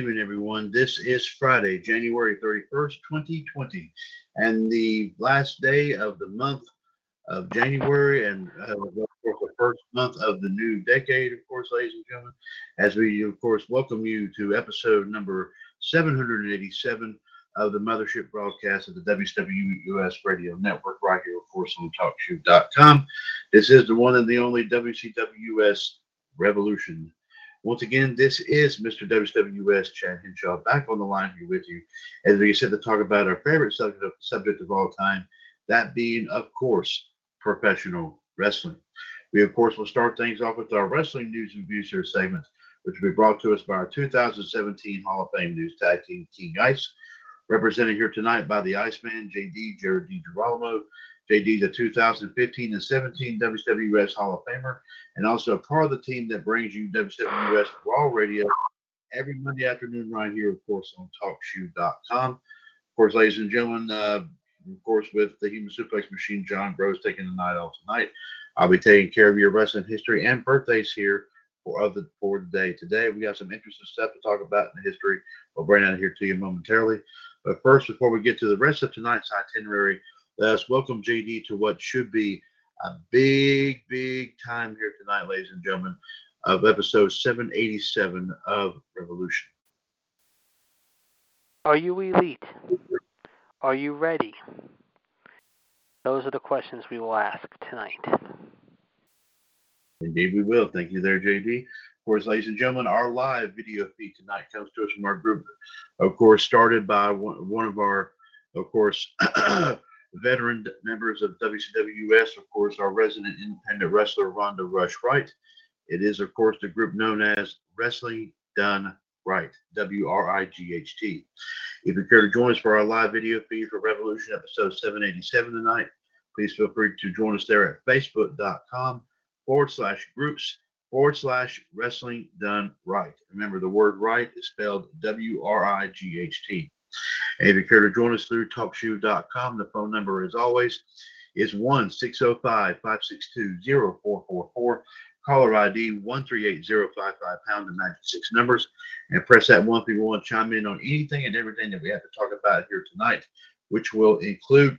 Evening, everyone. This is Friday, January 31st, 2020, and the last day of the month of January, and uh, of course, the first month of the new decade, of course, ladies and gentlemen, as we, of course, welcome you to episode number 787 of the Mothership broadcast of the WCWUS Radio Network, right here, of course, on TalkShoe.com. This is the one and the only WCWUS Revolution once again, this is Mr. WWS Chad Henshaw back on the line here with you as we said to talk about our favorite subject of, subject of all time, that being, of course, professional wrestling. We, of course, will start things off with our wrestling news and views here segment, which will be brought to us by our 2017 Hall of Fame News Tag Team King Ice, represented here tonight by the Iceman, JD, Jared DiGirolamo, JD, the 2015 and 17 WWS Hall of Famer, and also a part of the team that brings you WWS Raw Radio every Monday afternoon right here, of course, on TalkShoe.com. Of course, ladies and gentlemen, uh, of course, with the Human Suplex Machine, John Gross taking the night off tonight. I'll be taking care of your wrestling history and birthdays here for other for the day. Today, we have some interesting stuff to talk about in the history. We'll bring that here to you momentarily. But first, before we get to the rest of tonight's itinerary, let us welcome JD to what should be a big, big time here tonight, ladies and gentlemen, of episode 787 of Revolution. Are you elite? Are you ready? Those are the questions we will ask tonight. Indeed, we will. Thank you there, JD. Of course, ladies and gentlemen, our live video feed tonight comes to us from our group, of course, started by one, one of our, of course, veteran members of WCWS, of course, our resident independent wrestler, Rhonda Rush Wright. It is, of course, the group known as Wrestling Done Wright, W R I G H T. If you care to join us for our live video feed for Revolution episode 787 tonight, please feel free to join us there at facebook.com forward slash groups forward slash wrestling done wright. Remember, the word right is spelled W R I G H T. And if you care to join us through talkshoe.com, the phone number, as always, is 1 605 562 0444. Caller ID 138055 pound magic six numbers and press that one if you want to chime in on anything and everything that we have to talk about here tonight, which will include,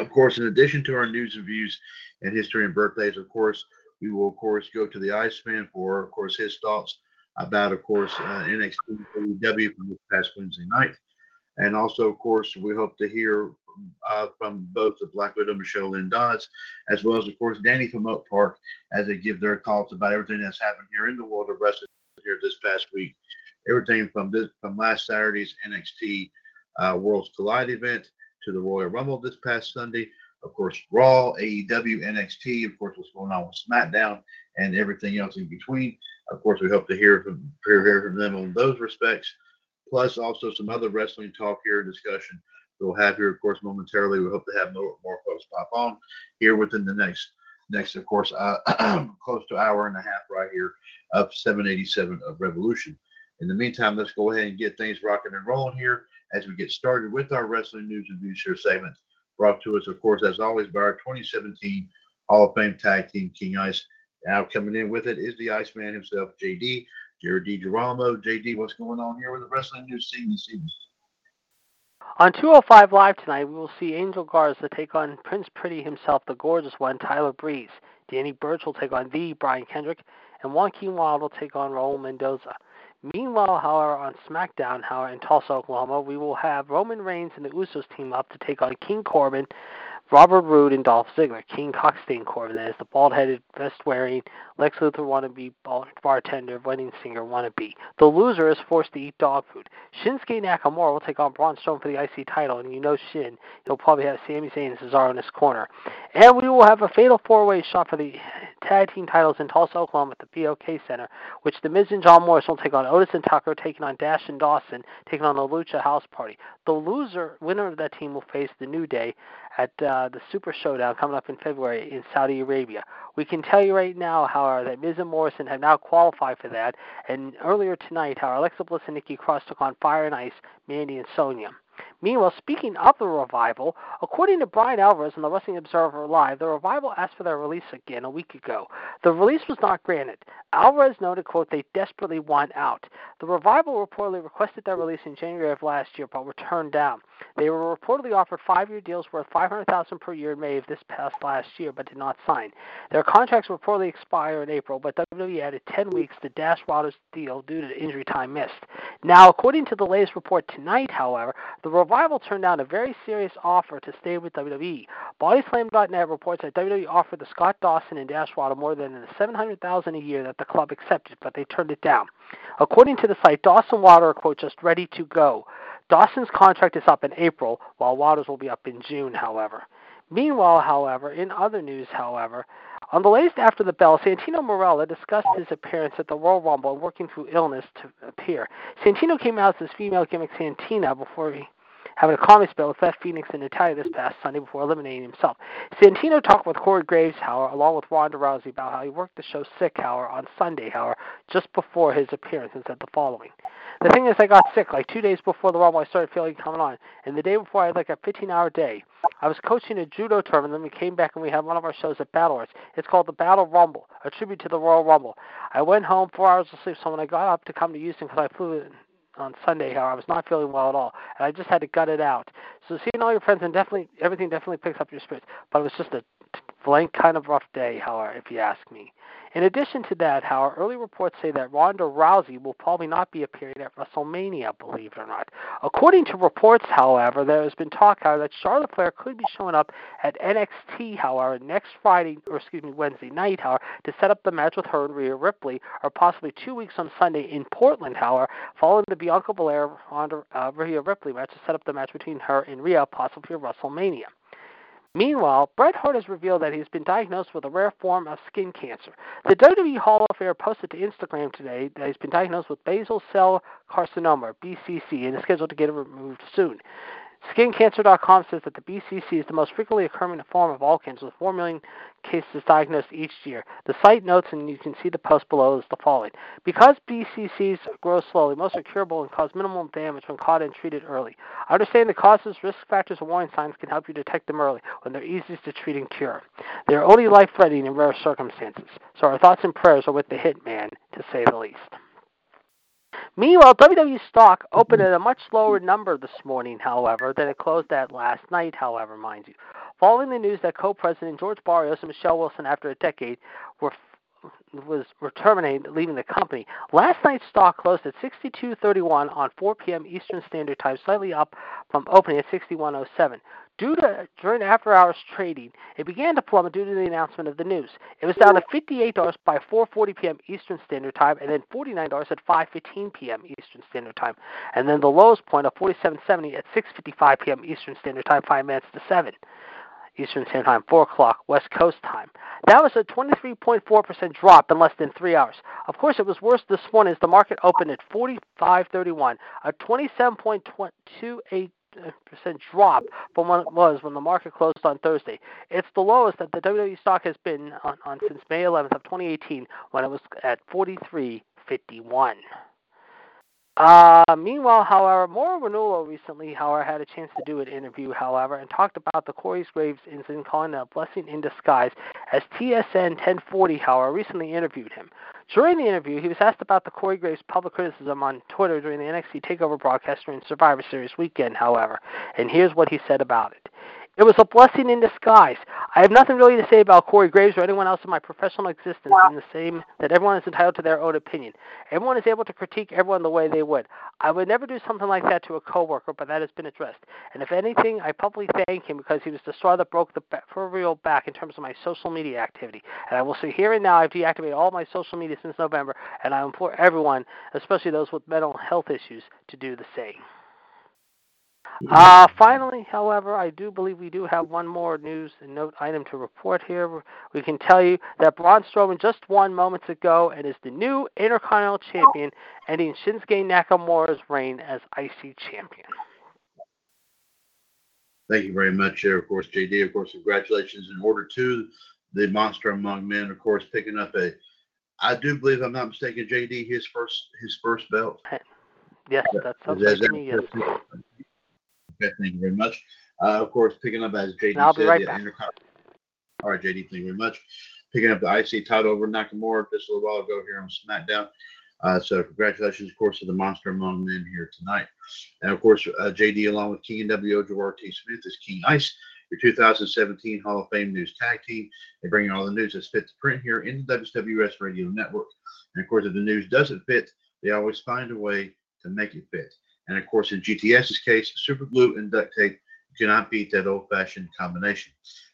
of course, in addition to our news and views and history and birthdays, of course, we will, of course, go to the Iceman for, of course, his thoughts about, of course, uh, NXT W from this past Wednesday night. And also, of course, we hope to hear uh, from both the Black Widow, Michelle Lynn Dodds, as well as, of course, Danny from Oak Park, as they give their thoughts about everything that's happened here in the world of wrestling here this past week. Everything from this from last Saturday's NXT uh, Worlds Collide event to the Royal Rumble this past Sunday. Of course, Raw, AEW, NXT, of course, what's going on with SmackDown, and everything else in between. Of course, we hope to hear from hear from them on those respects, plus also some other wrestling talk here discussion we'll have here, of course, momentarily. We hope to have more, more folks pop on here within the next next, of course, uh, close to hour and a half right here of 787 of Revolution. In the meantime, let's go ahead and get things rocking and rolling here as we get started with our wrestling news and views here segment. Brought to us, of course, as always, by our 2017 Hall of Fame Tag Team King Ice now coming in with it is the Iceman himself, JD, Jared DiGirolamo. JD, what's going on here with the wrestling news scene this evening? On 205 Live tonight, we will see Angel Garza take on Prince Pretty himself, the gorgeous one, Tyler Breeze. Danny Burch will take on the Brian Kendrick, and Joaquin Wilde will take on Raul Mendoza. Meanwhile, however, on SmackDown, however, in Tulsa, Oklahoma, we will have Roman Reigns and the Usos team up to take on King Corbin Robert Roode and Dolph Ziggler, King Cockstein Corbin, that is the bald headed, vest wearing, Lex Luthor wannabe bartender, wedding singer wannabe. The loser is forced to eat dog food. Shinsuke Nakamura will take on Braun Strowman for the IC title, and you know Shin, he'll probably have Sami Zayn and Cesaro in his corner. And we will have a fatal four way shot for the tag team titles in Tulsa, Oklahoma at the BOK Center, which The Miz and John Morris will take on Otis and Tucker, taking on Dash and Dawson, taking on the Lucha House Party. The loser, winner of that team, will face the New Day at uh, the Super Showdown coming up in February in Saudi Arabia. We can tell you right now, however, that Miz and Morrison have now qualified for that. And earlier tonight, how Alexa Bliss and Nikki Cross took on Fire and Ice, Mandy and Sonya. Meanwhile, speaking of the revival, according to Bryan Alvarez in the Wrestling Observer Live, the revival asked for their release again a week ago. The release was not granted. Alvarez noted, quote, they desperately want out. The revival reportedly requested their release in January of last year, but were turned down. They were reportedly offered five-year deals worth 500000 per year in May of this past last year, but did not sign. Their contracts reportedly expire in April, but WWE added 10 weeks to Dash Wilder's deal due to injury time missed. Now, according to the latest report tonight, however, the Revival turned down a very serious offer to stay with WWE. BodySlam.net reports that WWE offered the Scott Dawson and Dash Wilder more than the 700000 a year that the club accepted, but they turned it down. According to the site, Dawson Wilder are, quote, just ready to go. Dawson's contract is up in April, while Wilder's will be up in June, however. Meanwhile, however, in other news, however, on the latest After the Bell, Santino Marella discussed his appearance at the Royal Rumble and working through illness to appear. Santino came out as his female gimmick Santina before he having a comedy spell with Beth Phoenix and Natalya this past Sunday before eliminating himself. Santino talked with Corey Graves, however, along with Ronda Rousey about how he worked the show sick, however, on Sunday, however, just before his appearance and said the following. The thing is, I got sick like two days before the Rumble. I started feeling coming on, and the day before, I had like a 15-hour day. I was coaching a judo tournament, and then we came back and we had one of our shows at Battle Arts. It's called the Battle Rumble, a tribute to the Royal Rumble. I went home four hours of sleep, so when I got up to come to Houston, because I flew on Sunday, however, I was not feeling well at all, and I just had to gut it out. So seeing all your friends and definitely everything definitely picks up your spirits, but it was just a blank kind of rough day, however, if you ask me. In addition to that, however, early reports say that Ronda Rousey will probably not be appearing at WrestleMania, believe it or not. According to reports, however, there has been talk, however, that Charlotte Flair could be showing up at NXT, however, next Friday, or excuse me, Wednesday night, however, to set up the match with her and Rhea Ripley, or possibly two weeks on Sunday in Portland, however, following the Bianca Belair Ronda uh, Rhea Ripley match to set up the match between her and Rhea, possibly for WrestleMania. Meanwhile, Bret Hart has revealed that he's been diagnosed with a rare form of skin cancer. The WWE Hall of Fame posted to Instagram today that he's been diagnosed with basal cell carcinoma, BCC, and is scheduled to get it removed soon. SkinCancer.com says that the BCC is the most frequently occurring form of all cancers, with 4 million cases diagnosed each year. The site notes, and you can see the post below, is the following. Because BCCs grow slowly, most are curable and cause minimal damage when caught and treated early. Understanding the causes, risk factors, and warning signs can help you detect them early when they're easiest to treat and cure. They are only life threatening in rare circumstances. So our thoughts and prayers are with the hitman, to say the least. Meanwhile, WWE stock mm-hmm. opened at a much lower number this morning, however, than it closed at last night, however, mind you. Following the news that co-president George Barrios and Michelle Wilson, after a decade, were was were terminated, leaving the company. Last night's stock closed at 62.31 on 4 p.m. Eastern Standard Time, slightly up from opening at 61.07. Due to during after hours trading, it began to plummet due to the announcement of the news. It was down to $58 by 4:40 p.m. Eastern Standard Time, and then $49 at 5:15 p.m. Eastern Standard Time, and then the lowest point of 47.70 at 6:55 p.m. Eastern Standard Time, five minutes to seven. Eastern Standard Time, 4 o'clock West Coast time. That was a 23.4% drop in less than three hours. Of course, it was worse this morning as the market opened at 45.31, a 27.28 percent drop from what it was when the market closed on Thursday. It's the lowest that the WWE stock has been on, on since May 11th of 2018 when it was at 43.51. Uh, meanwhile, however, Mauro Ranallo recently, however, had a chance to do an interview, however, and talked about the Corey Graves incident, calling it a blessing in disguise, as TSN 1040, however, recently interviewed him. During the interview, he was asked about the Corey Graves public criticism on Twitter during the NXT TakeOver broadcast during Survivor Series weekend, however, and here's what he said about it. It was a blessing in disguise. I have nothing really to say about Corey Graves or anyone else in my professional existence in the same that everyone is entitled to their own opinion. Everyone is able to critique everyone the way they would. I would never do something like that to a coworker, but that has been addressed. And if anything, I publicly thank him because he was the straw that broke the proverbial back in terms of my social media activity. And I will say here and now, I've deactivated all my social media since November, and I implore everyone, especially those with mental health issues, to do the same. Uh, finally, however, I do believe we do have one more news and note item to report here. We can tell you that Braun Strowman just won moments ago and is the new Intercontinental Champion, ending Shinsuke Nakamura's reign as IC Champion. Thank you very much, there, of course, JD. Of course, congratulations in order to the Monster Among Men, of course, picking up a. I do believe, I'm not mistaken, JD, his first his first belt. Yes, that's something to me. Yes. Okay, thank you very much. Uh, of course, picking up as JD And I'll be said, right the back. Intercon- All right, JD, thank you very much. Picking up the IC title over Nakamura just a little while ago here on SmackDown. Uh, so congratulations, of course, to the monster among men here tonight. And of course, uh, JD along with King and WO Gerard T. Smith is King Ice, your 2017 Hall of Fame News Tag Team. They bring you all the news that's fit to print here in the WWS Radio Network. And of course, if the news doesn't fit, they always find a way to make it fit. And of course, in GTS's case, super glue and duct tape cannot beat that old-fashioned combination.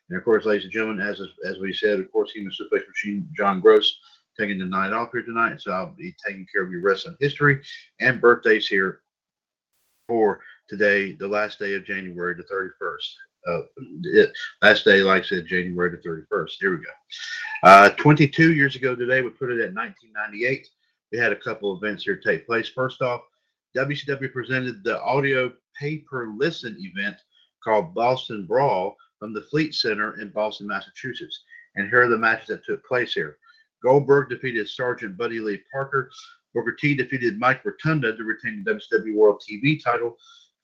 And of course, ladies and gentlemen, as as we said, of course, Human Suplex Machine John Gross taking the night off here tonight, so I'll be taking care of your wrestling history and birthdays here for today, the last day of January, the 31st. Uh, it, last day, like I said, January the 31st. Here we go. Uh, 22 years ago today, we put it at 1998. We had a couple events here take place. First off, WCW presented the audio pay per listen event called Boston Brawl from the Fleet Center in Boston, Massachusetts. And here are the matches that took place here. Goldberg defeated Sergeant Buddy Lee Parker. Booker T defeated Mike Rotunda to retain the WCW World TV title.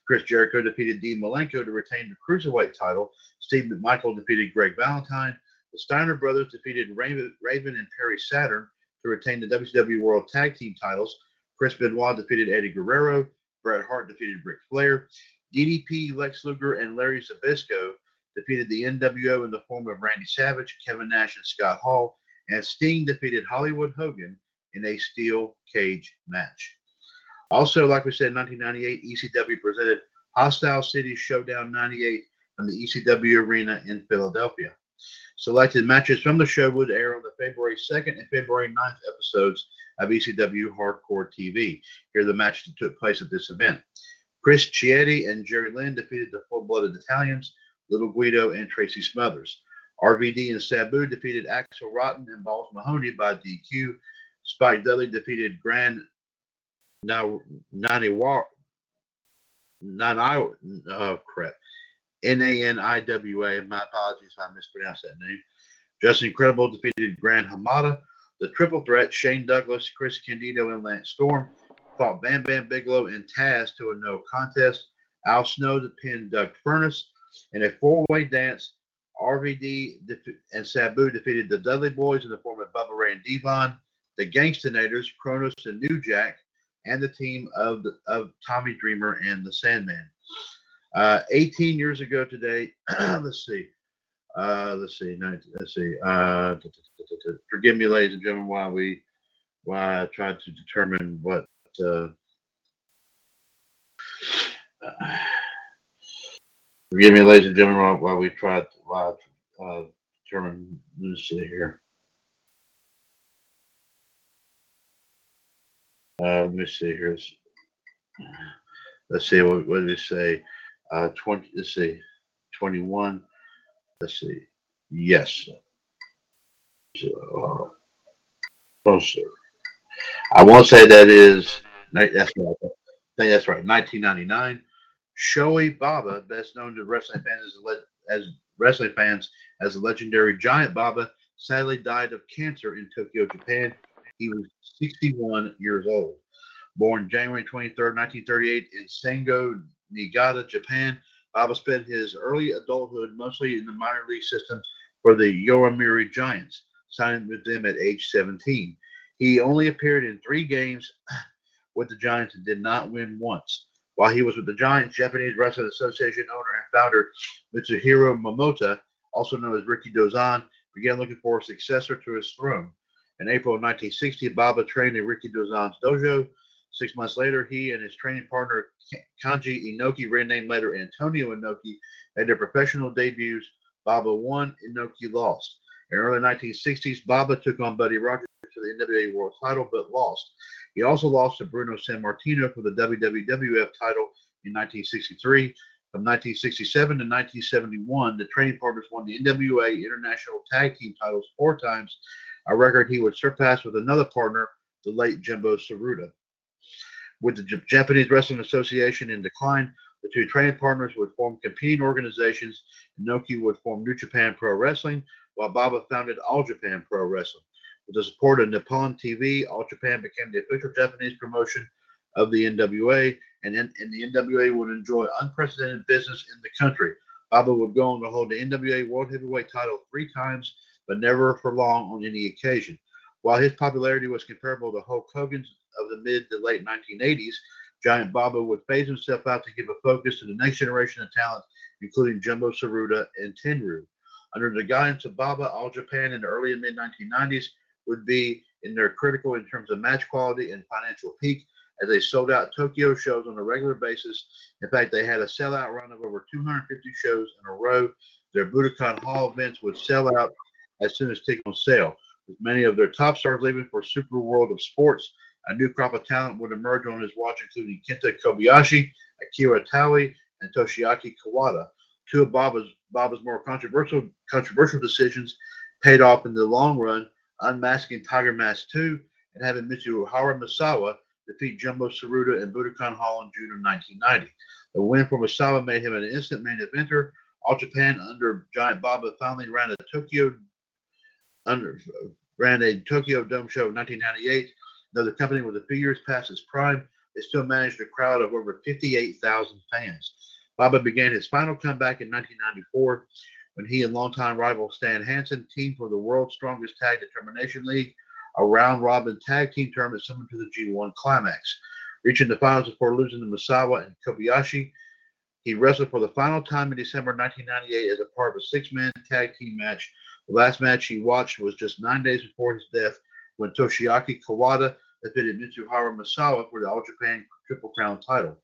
Chris Jericho defeated Dean Malenko to retain the Cruiserweight title. Steve McMichael defeated Greg Valentine. The Steiner brothers defeated Raven, Raven and Perry Saturn to retain the WCW World Tag Team titles. Chris Benoit defeated Eddie Guerrero. Bret Hart defeated Ric Flair. DDP, Lex Luger, and Larry Zbyszko defeated the NWO in the form of Randy Savage, Kevin Nash, and Scott Hall. And Sting defeated Hollywood Hogan in a steel cage match. Also, like we said, in 1998, ECW presented Hostile City Showdown 98 from the ECW Arena in Philadelphia. Selected matches from the show would air on the February 2nd and February 9th episodes of ECW Hardcore TV. Here are the matches that took place at this event. Chris Chetti and Jerry Lynn defeated the Full Blooded Italians, Little Guido and Tracy Smothers. RVD and Sabu defeated Axel Rotten and Balls Mahoney by DQ. Spike Dudley defeated Gran Naniwa Nani oh crap. N-A-N-I-W-A. My apologies if I mispronounced that name. Justin Incredible defeated Gran Hamada. The triple threat, Shane Douglas, Chris Candido, and Lance Storm fought Bam Bam Bigelow and Taz to a no contest. Al Snow to pin Doug Furnace. In a four-way dance, RVD and Sabu defeated the Dudley Boys in the form of Bubba Ray and Devon, the Gangstanators, Kronos and New Jack, and the team of of Tommy Dreamer and the Sandman. Uh, 18 years ago today, let's see, uh, let's see, 19, let's see. Uh, t- t- t- forgive me, ladies and gentlemen, while we while I tried to determine what. Uh, forgive me, ladies and gentlemen, while, while we tried while I uh, determine. Let's see here. Uh, let me see here. Let's see what, what did it say? Uh, 20. Let's see, 21. Let's see. Yes. So, uh, closer. I won't say that is. That's right. I think that's right. 1999. Shohei Baba, best known to wrestling fans as, as wrestling fans as the legendary Giant Baba, sadly died of cancer in Tokyo, Japan. He was 61 years old. Born January 23rd, 1938, in Sango, Niigata, Japan, Baba spent his early adulthood mostly in the minor league system for the Yomiuri Giants, signing with them at age 17. He only appeared in three games with the Giants and did not win once. While he was with the Giants, Japanese Wrestling Association owner and founder Mitsuhiro Momota, also known as Rikidozan, began looking for a successor to his throne. In April of 1960, Baba trained in Rikidozan's dojo. Six months later, he and his training partner Kanji Inoki, renamed later Antonio Inoki, made their professional debuts. Baba won, Inoki lost. In early 1960s, Baba took on Buddy Rogers to the NWA World Title, but lost. He also lost to Bruno Sammartino for the WWF title in 1963. From 1967 to 1971, the training partners won the NWA International Tag Team titles four times, a record he would surpass with another partner, the late Jumbo Tsuruta. With the Japanese Wrestling Association in decline, the two training partners would form competing organizations. Inoki would form New Japan Pro Wrestling, while Baba founded All Japan Pro Wrestling. With the support of Nippon TV, All Japan became the official Japanese promotion of the NWA, and, and the NWA would enjoy unprecedented business in the country. Baba would go on to hold the NWA World Heavyweight title three times, but never for long on any occasion. While his popularity was comparable to Hulk Hogan's of the mid to late 1980s, Giant Baba would phase himself out to give a focus to the next generation of talent, including Jumbo Tsuruta and Tenryu. Under the guidance of Baba, All Japan in the early and mid 1990s would be in their critical in terms of match quality and financial peak as they sold out Tokyo shows on a regular basis. In fact, they had a sellout run of over 250 shows in a row. Their Budokan Hall events would sell out as soon as tickets on sale. With many of their top stars leaving for Super World of Sports, a new crop of talent would emerge on his watch, including Kenta Kobayashi, Akira Taue, and Toshiaki Kawada. Two of Baba's, Baba's more controversial controversial decisions paid off in the long run, unmasking Tiger Mask 2 and having Mitsuharu Misawa defeat Jumbo Tsuruta in Budokan Hall in June of 1990. The win for Misawa made him an instant main eventer. All Japan under Giant Baba finally ran a Tokyo under ran a Tokyo Dome show in 1998. Though the company was a few years past its prime, it still managed a crowd of over 58,000 fans. Baba began his final comeback in 1994 when he and longtime rival Stan Hansen teamed for the World's Strongest Tag Determination League, a round robin tag team tournament similar to the G1 Climax. Reaching the finals before losing to Misawa and Kobayashi, he wrestled for the final time in December 1998 as a part of a six man tag team match. The last match he watched was just nine days before his death when Toshiaki Kawada defeated Mitsuharu Misawa for the All Japan Triple Crown title.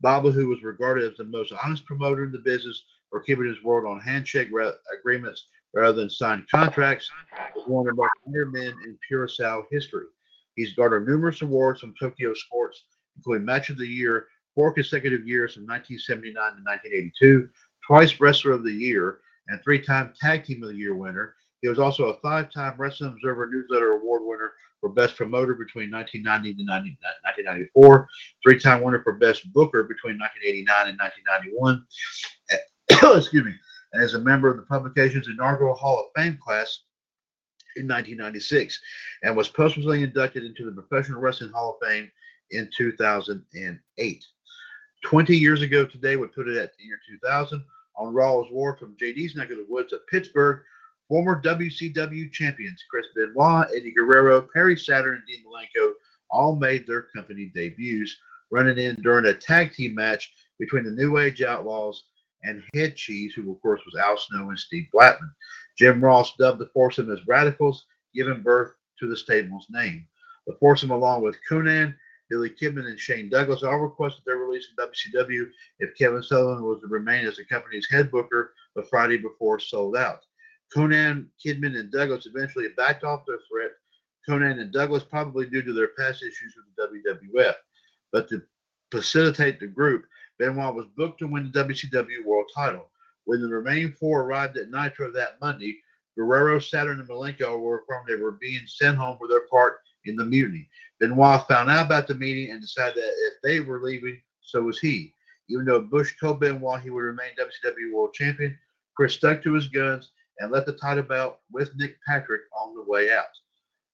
Baba, who was regarded as the most honest promoter in the business for keeping his word on handshake ra- agreements rather than signed contracts, was one of the most honored men in Curacao history. He's garnered numerous awards from Tokyo Sports, including Match of the Year, four consecutive years from 1979 to 1982, twice Wrestler of the Year, and three-time Tag Team of the Year winner. He was also a five-time Wrestling Observer Newsletter Award winner for Best Promoter between 1990 to 90, 1994, three-time winner for Best Booker between 1989 and 1991. Eh, excuse me. And as a member of the publication's inaugural Hall of Fame class in 1996, and was posthumously inducted into the Professional Wrestling Hall of Fame in 2008. 20 years ago today would put it at the year 2000 on Raw's War from JD's neck of the woods of Pittsburgh. Former WCW champions Chris Benoit, Eddie Guerrero, Perry Saturn, and Dean Malenko all made their company debuts, running in during a tag team match between the New Age Outlaws and Head Cheese, who of course was Al Snow and Steve Blackman. Jim Ross dubbed the foursome as Radicals, giving birth to the stable's name. The foursome, along with Konnan, Billy Kidman, and Shane Douglas, all requested their release in WCW if Kevin Sullivan was to remain as the company's head booker the Friday before sold out. Konnan, Kidman, and Douglas eventually backed off their threat. Konnan and Douglas, probably due to their past issues with the WWF. But to facilitate the group, Benoit was booked to win the WCW World title. When the remaining four arrived at Nitro that Monday, Guerrero, Saturn, and Malenko were informed they were being sent home for their part in the mutiny. Benoit found out about the meeting and decided that if they were leaving, so was he. Even though Bush told Benoit he would remain WCW World Champion, Chris stuck to his guns and left the title belt with Nick Patrick on the way out.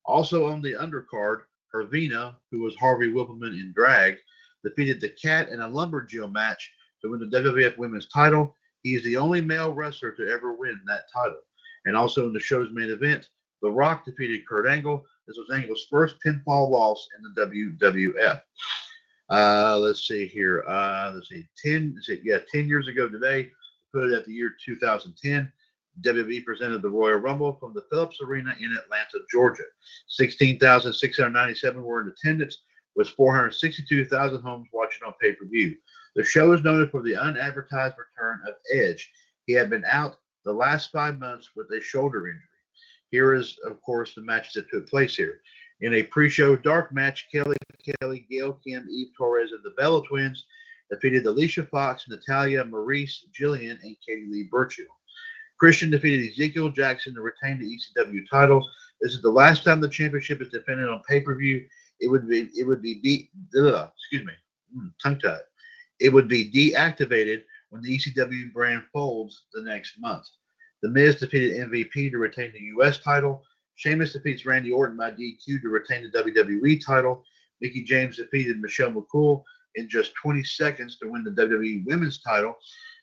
Also on the undercard, Harvina, who was Harvey Wippleman in drag, defeated the Cat in a lumberjill match to win the WWF Women's title. He is the only male wrestler to ever win that title. And also in the show's main event, The Rock defeated Kurt Angle. This was Angle's first pinfall loss in the WWF. Uh, let's see here. Uh, let's see. Ten. Let's see, yeah, ten years ago today. Put it at the year 2010. WWE presented the Royal Rumble from the Phillips Arena in Atlanta, Georgia. 16,697 were in attendance, with 462,000 homes watching on pay per view. The show is noted for the unadvertised return of Edge. He had been out the last five months with a shoulder injury. Here is, of course, the matches that took place here. In a pre show dark match, Kelly Kelly, Gail Kim, Eve Torres, and the Bella Twins defeated Alicia Fox, Natalya, Maryse, Jillian, and Katie Lea Burchill. Christian defeated Ezekiel Jackson to retain the ECW title. This is the last time the championship is defended on pay per view. It would be it would be de- ugh, excuse me, mm, tongue tied. It would be deactivated when the ECW brand folds the next month. The Miz defeated MVP to retain the U.S. title. Sheamus defeats Randy Orton by DQ to retain the WWE title. Mickie James defeated Michelle McCool in just 20 seconds to win the WWE Women's title.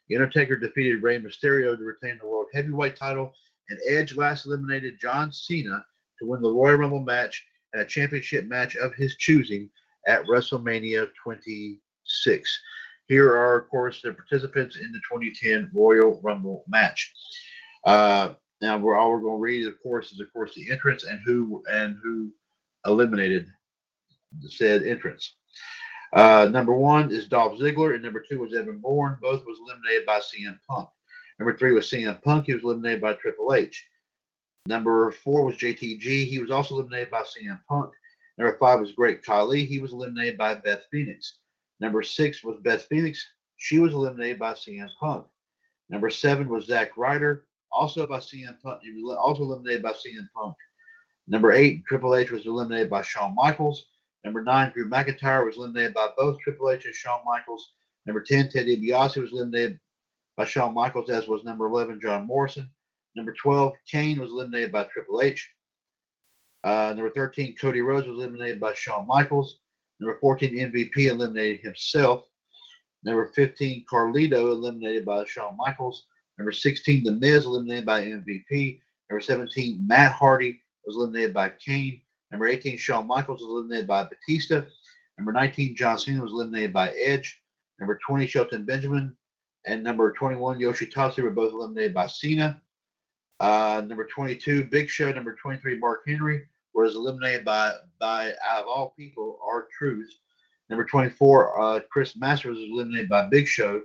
The Undertaker defeated Rey Mysterio to retain the World Heavyweight title, and Edge last eliminated John Cena to win the Royal Rumble match and a championship match of his choosing at WrestleMania 26. Here are, of course, the participants in the 2010 Royal Rumble match. Uh, now, we're all we're going to read, of course, is of course the entrance and who and who eliminated the said entrance. Uh, number one is Dolph Ziggler, and number two was Evan Bourne. Both was eliminated by CM Punk. Number three was CM Punk. He was eliminated by Triple H. Number four was JTG. He was also eliminated by CM Punk. Number five was Great Khali. He was eliminated by Beth Phoenix. Number six was Beth Phoenix. She was eliminated by CM Punk. Number seven was Zack Ryder, also by CM Punk. He was also eliminated by CM Punk. Number eight, Triple H was eliminated by Shawn Michaels. Number nine, Drew McIntyre was eliminated by both Triple H and Shawn Michaels. Number 10, Ted DiBiase was eliminated by Shawn Michaels, as was number 11, John Morrison. Number 12, Kane was eliminated by Triple H. Uh, number 13, Cody Rhodes was eliminated by Shawn Michaels. Number 14, MVP eliminated himself. Number 15, Carlito eliminated by Shawn Michaels. Number 16, The Miz eliminated by MVP. Number 17, Matt Hardy was eliminated by Kane. Number 18, Shawn Michaels was eliminated by Batista. Number 19, John Cena was eliminated by Edge. Number 20, Shelton Benjamin. And number 21, Yoshitatsu were both eliminated by Cena. Uh, number 22, Big Show. Number 23, Mark Henry was eliminated by, by out of all people, R-Truth. Number 24, uh, Chris Masters was eliminated by Big Show.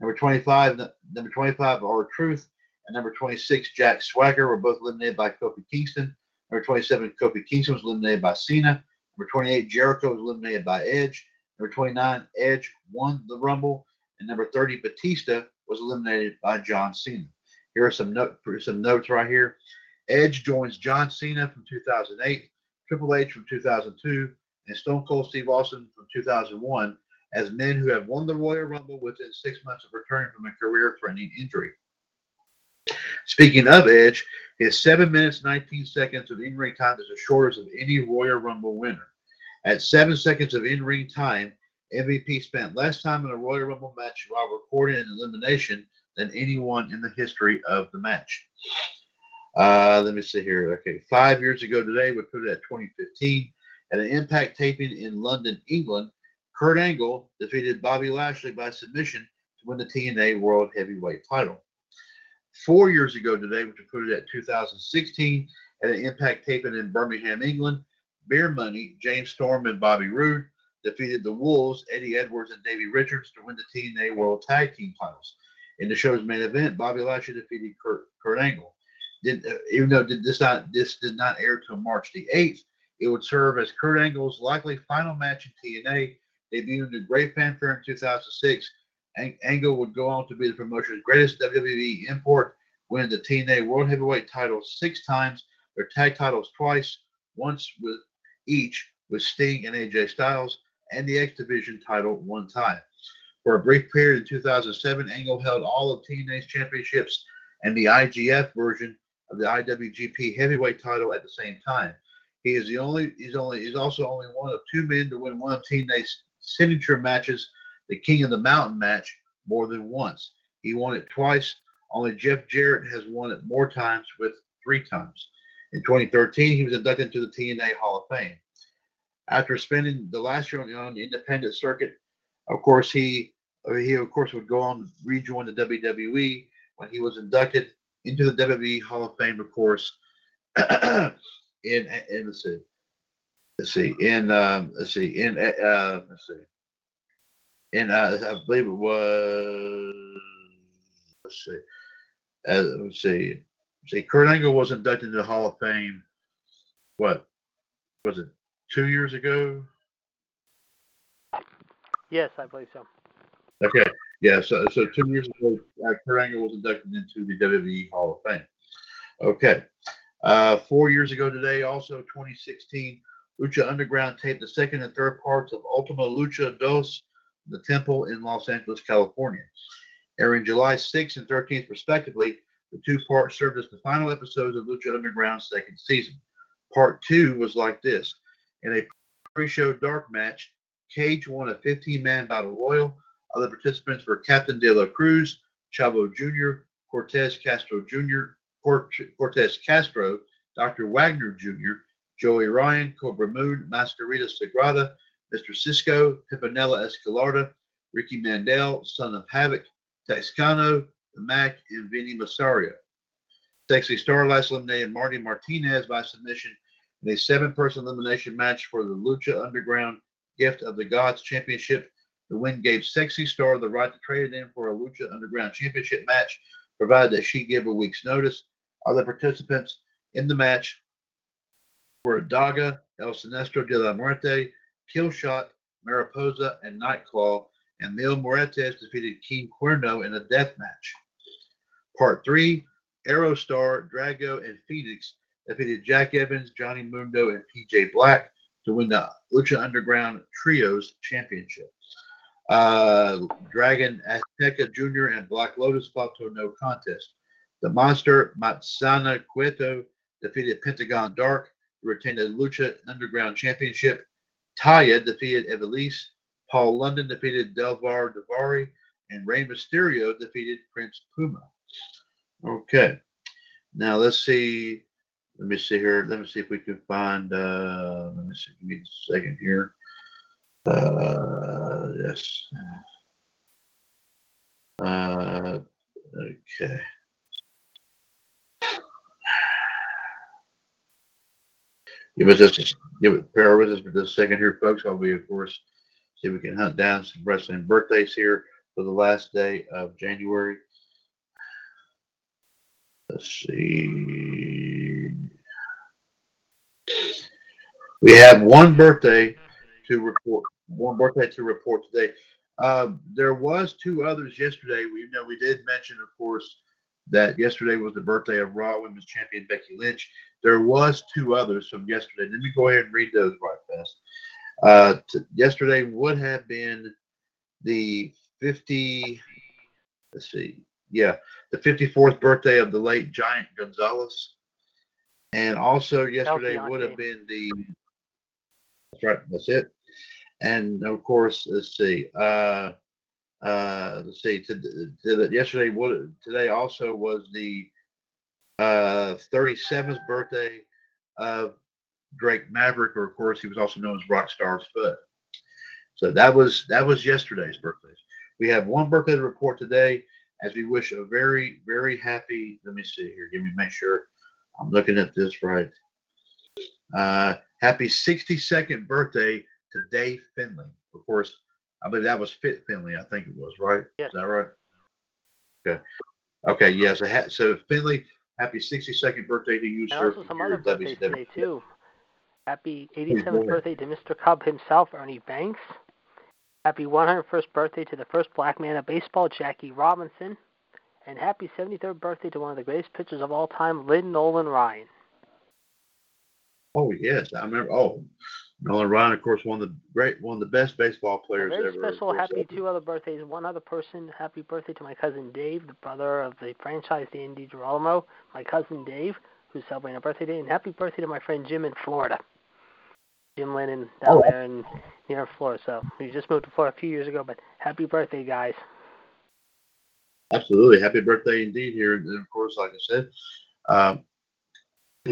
Number 25, number 25, R-Truth. And number 26, Jack Swagger were both eliminated by Kofi Kingston. Number 27, Kofi Kingston was eliminated by Cena. Number 28, Jericho was eliminated by Edge. Number 29, Edge won the Rumble. And number 30, Batista was eliminated by John Cena. Here are some, note, some notes right here. Edge joins John Cena from 2008, Triple H from 2002, and Stone Cold Steve Austin from 2001 as men who have won the Royal Rumble within six months of returning from a career-threatening injury. Speaking of Edge, his 7 minutes 19 seconds of in-ring time is the shortest of any Royal Rumble winner. At 7 seconds of in-ring time, MVP spent less time in a Royal Rumble match while recording an elimination than anyone in the history of the match. Uh, let me see here. Okay, five years ago today, we put it at 2015. At an impact taping in London, England, Kurt Angle defeated Bobby Lashley by submission to win the TNA World Heavyweight title. Four years ago today, which it at 2016, at an impact taping in Birmingham, England, Beer Money, James Storm, and Bobby Roode defeated the Wolves, Eddie Edwards, and Davey Richards to win the TNA World Tag Team titles. In the show's main event, Bobby Lashley defeated Kurt, Kurt Angle. Did, uh, even though did this not this did not air till March the 8th, it would serve as Kurt Angle's likely final match in TNA. Debuting to great fanfare in 2006, Angle would go on to be the promotion's greatest WWE import, winning the TNA World Heavyweight title six times, their tag titles twice, once with each with Sting and AJ Styles, and the X Division title one time. For a brief period in 2007, Angle held all of TNA's championships and the IGF version of the IWGP Heavyweight title at the same time. He is the only. He's only. He's also only one of two men to win one of TNA's signature matches, the King of the Mountain match, more than once. He won it twice. Only Jeff Jarrett has won it more times, with three times. In 2013, he was inducted into the TNA Hall of Fame. After spending the last year on the independent circuit, of course, he he of course would go on rejoin the WWE when he was inducted into the WWE Hall of Fame, of course, in, in let's see, let's see, in um, let's see, in uh, let's see, in uh, I believe it was let's see, uh, let's see, see, Kurt Angle was inducted into the Hall of Fame. What was it? Two years ago. Yes, I believe so. Okay. Yeah, so, so two years ago, uh, Kurt Angle was inducted into the WWE Hall of Fame. Okay. Uh, four years ago today, also 2016, Lucha Underground taped the second and third parts of Ultima Lucha Dos, The Temple in Los Angeles, California. Airing July 6th and 13th, respectively, the two parts served as the final episodes of Lucha Underground's second season. Part two was like this. In a pre show dark match, Cage won a 15-man battle royal. Other participants were Captain De La Cruz, Chavo Jr., Cortez Castro Jr., Cortez Castro, Dr. Wagner Jr., Joey Ryan, Cobra Moon, Mascarita Sagrada, Mr. Cisco, Pimpinela Escarlata, Ricky Mandel, Son of Havoc, Texcano, The Mac, and Vinny Massaria. Sexy Star last eliminated Marty Martinez by submission in a seven-person elimination match for the Lucha Underground Gift of the Gods Championship. The win gave Sexy Star the right to trade in for a Lucha Underground Championship match, provided that she give a week's notice. Other participants in the match were Daga, El Siniestro de la Muerte, Killshot, Mariposa, and Nightclaw, and Mil Muertes defeated King Cuerno in a death match. Part 3, Aerostar, Drago, and Phoenix defeated Jack Evans, Johnny Mundo, and PJ Black to win the Lucha Underground Trios Championship. Uh, Dragon Azteca Jr. and Black Lotus fought to a no contest. The monster Matanza Cueto defeated Pentagon Dark to retain the Lucha Underground Championship. Taya defeated Ivelisse. Paul London defeated Delvar Davari. And Rey Mysterio defeated Prince Puma. Okay. Now let's see. Let me see here. Let me see if we can find. Uh, let me see. Give me a second here. Uh, yes. Uh, okay. Give us just give it bear with us for just a second here, folks. I'll be, of course, see if we can hunt down some wrestling birthdays here for the last day of January. Let's see. We have one birthday to report. One birthday to report today. Uh, there was two others yesterday. We you know we did mention, of course, that yesterday was the birthday of Raw Women's Champion Becky Lynch. There was two others from yesterday. Let me go ahead and read those right fast. Uh, t- yesterday would have been the 50. Let's see. Yeah, the 54th birthday of the late Giant Gonzalez, and also yesterday would have been the. That's right. That's it. And of course, let's see. Uh, uh, let's see. To, to the, yesterday, would today also was the uh, 37th birthday of Drake Maverick, or of course, he was also known as Rockstar Spud. So that was that was yesterday's birthdays. We have one birthday to report today, as we wish a very very happy. Let me see here. Give me make sure I'm looking at this right. Uh, happy 62nd birthday to Dave Finlay. Of course, I believe that was Fit Finlay. I think it was right. Yes. Is that right? Okay. Okay. Yes. Yeah, so, so Finley, happy 62nd birthday to you, And sir. also some other birthdays today too. Happy 87th birthday to Mr. Cub himself, Ernie Banks. Happy 101st birthday to the first black man of baseball, Jackie Robinson. And happy 73rd birthday to one of the greatest pitchers of all time, Lynn Nolan Ryan. Oh yes, I remember. Oh, Nolan Ryan, of course, one of the great, one of the best baseball players very ever. of special course, happy ever. two other birthdays. One other person, happy birthday to my cousin Dave, the brother of the franchise Danny DiGirolamo. My cousin Dave, who's celebrating a birthday today, and happy birthday to my friend Jim in Florida. Jim Lennon down Oh. there in near Florida. So we just moved to Florida a few years ago, but happy birthday, guys. Absolutely, happy birthday indeed here, and of course, like I said, um, to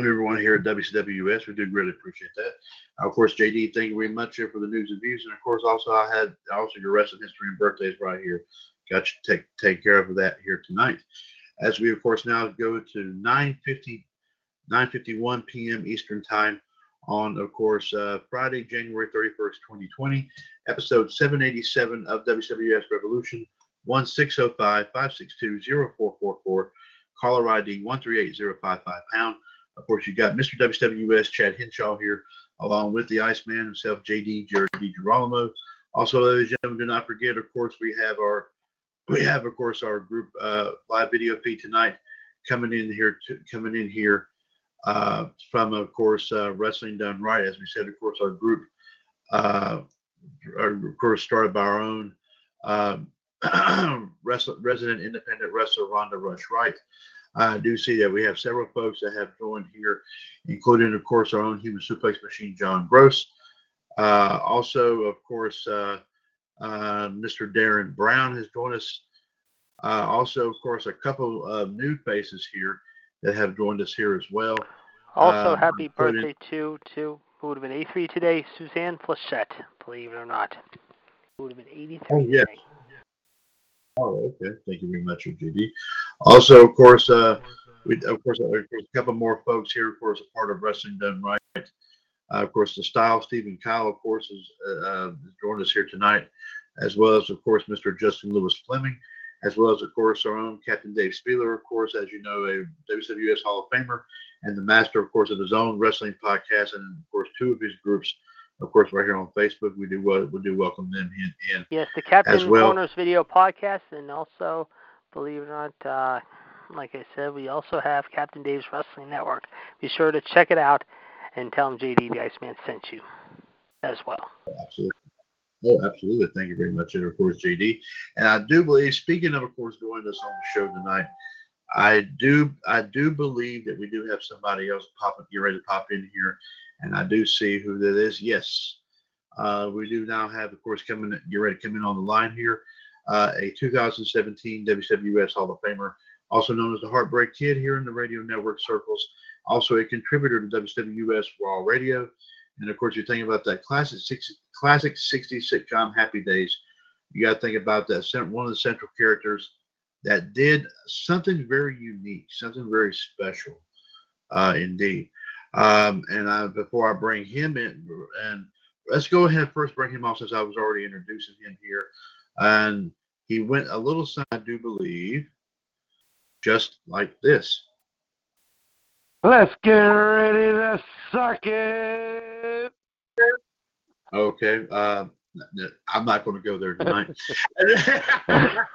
everyone here at WCWS, we do really appreciate that. of course, JD, thank you very much here for the news and views, and of course, also I had also your wrestling history and birthdays right here. Got you take take care of that here tonight. As we of course now go to 9:50, 9:51 p.m. Eastern time on, of course, uh, Friday, January 31st, 2020, episode 787 of WWS Revolution. 1605-562-0444, caller ID 138055 pound. Of course, you've got Mr. WWS Chad Henshaw here, along with the Iceman himself, JD Jared DiGirolamo. Also, ladies and gentlemen, do not forget, of course, we have our we have, of course, our group uh, live video feed tonight coming in here to, coming in here uh, from, of course, uh, Wrestling Done Wright. As we said, of course, our group, uh, are, of course, started by our own um, resident independent wrestler Rhonda Rush Wright. I do see that we have several folks that have joined here, including, of course, our own human suplex machine, John Gross. Uh, also, of course, uh, uh, Mr. Darren Brown has joined us. Uh, also, of course, a couple of new faces here that have joined us here as well. Also, Um, happy put in- birthday to to who would have been 83 today, Suzanne Pleshette. Believe it or not, who would have been 83 Oh, yes. today. Oh, okay. Thank you very much, JD. Also, of course, uh, we of course, uh, of course, a couple more folks here, of course, a part of Wrestling Done Wright. Uh, of course, the Style Stephen Kyle, of course, is uh, uh, joined us here tonight, as well as, of course, Mr. Justin Lewis Fleming, as well as, of course, our own Captain Dave Spieler, of course, as you know, a WWS Hall of Famer and the master, of course, of his own wrestling podcast, and of course, two of his groups. Of course, right here on Facebook, we do wel- we do welcome them in. in. Yes, the Captain well. Corners video podcast, and also, believe it or not, uh, like I said, we also have Captain Dave's Wrestling Network. Be sure to check it out and tell him JD the Iceman sent you as well. Absolutely. Oh, absolutely. Thank you very much. And of course, JD. And I do believe, speaking of, of course, joining us on the show tonight, I do, I do believe that we do have somebody else popping, get ready to pop in here, and I do see who that is. Yes, uh, we do now have, of course, coming, get ready to come in on the line here, uh, a 2017 WWS Hall of Famer, also known as the Heartbreak Kid here in the radio network circles, also a contributor to WWS Raw Radio. And of course, you're thinking about that classic six, classic 60s sitcom Happy Days. You got to think about that one of the central characters that did something very unique, something very special, uh, indeed. Um, and I, before I bring him in, and let's go ahead first bring him on since I was already introducing him here. And he went a little, son, I do believe, just like this. Let's get ready to suck it. Okay. N- I'm not going to go there tonight.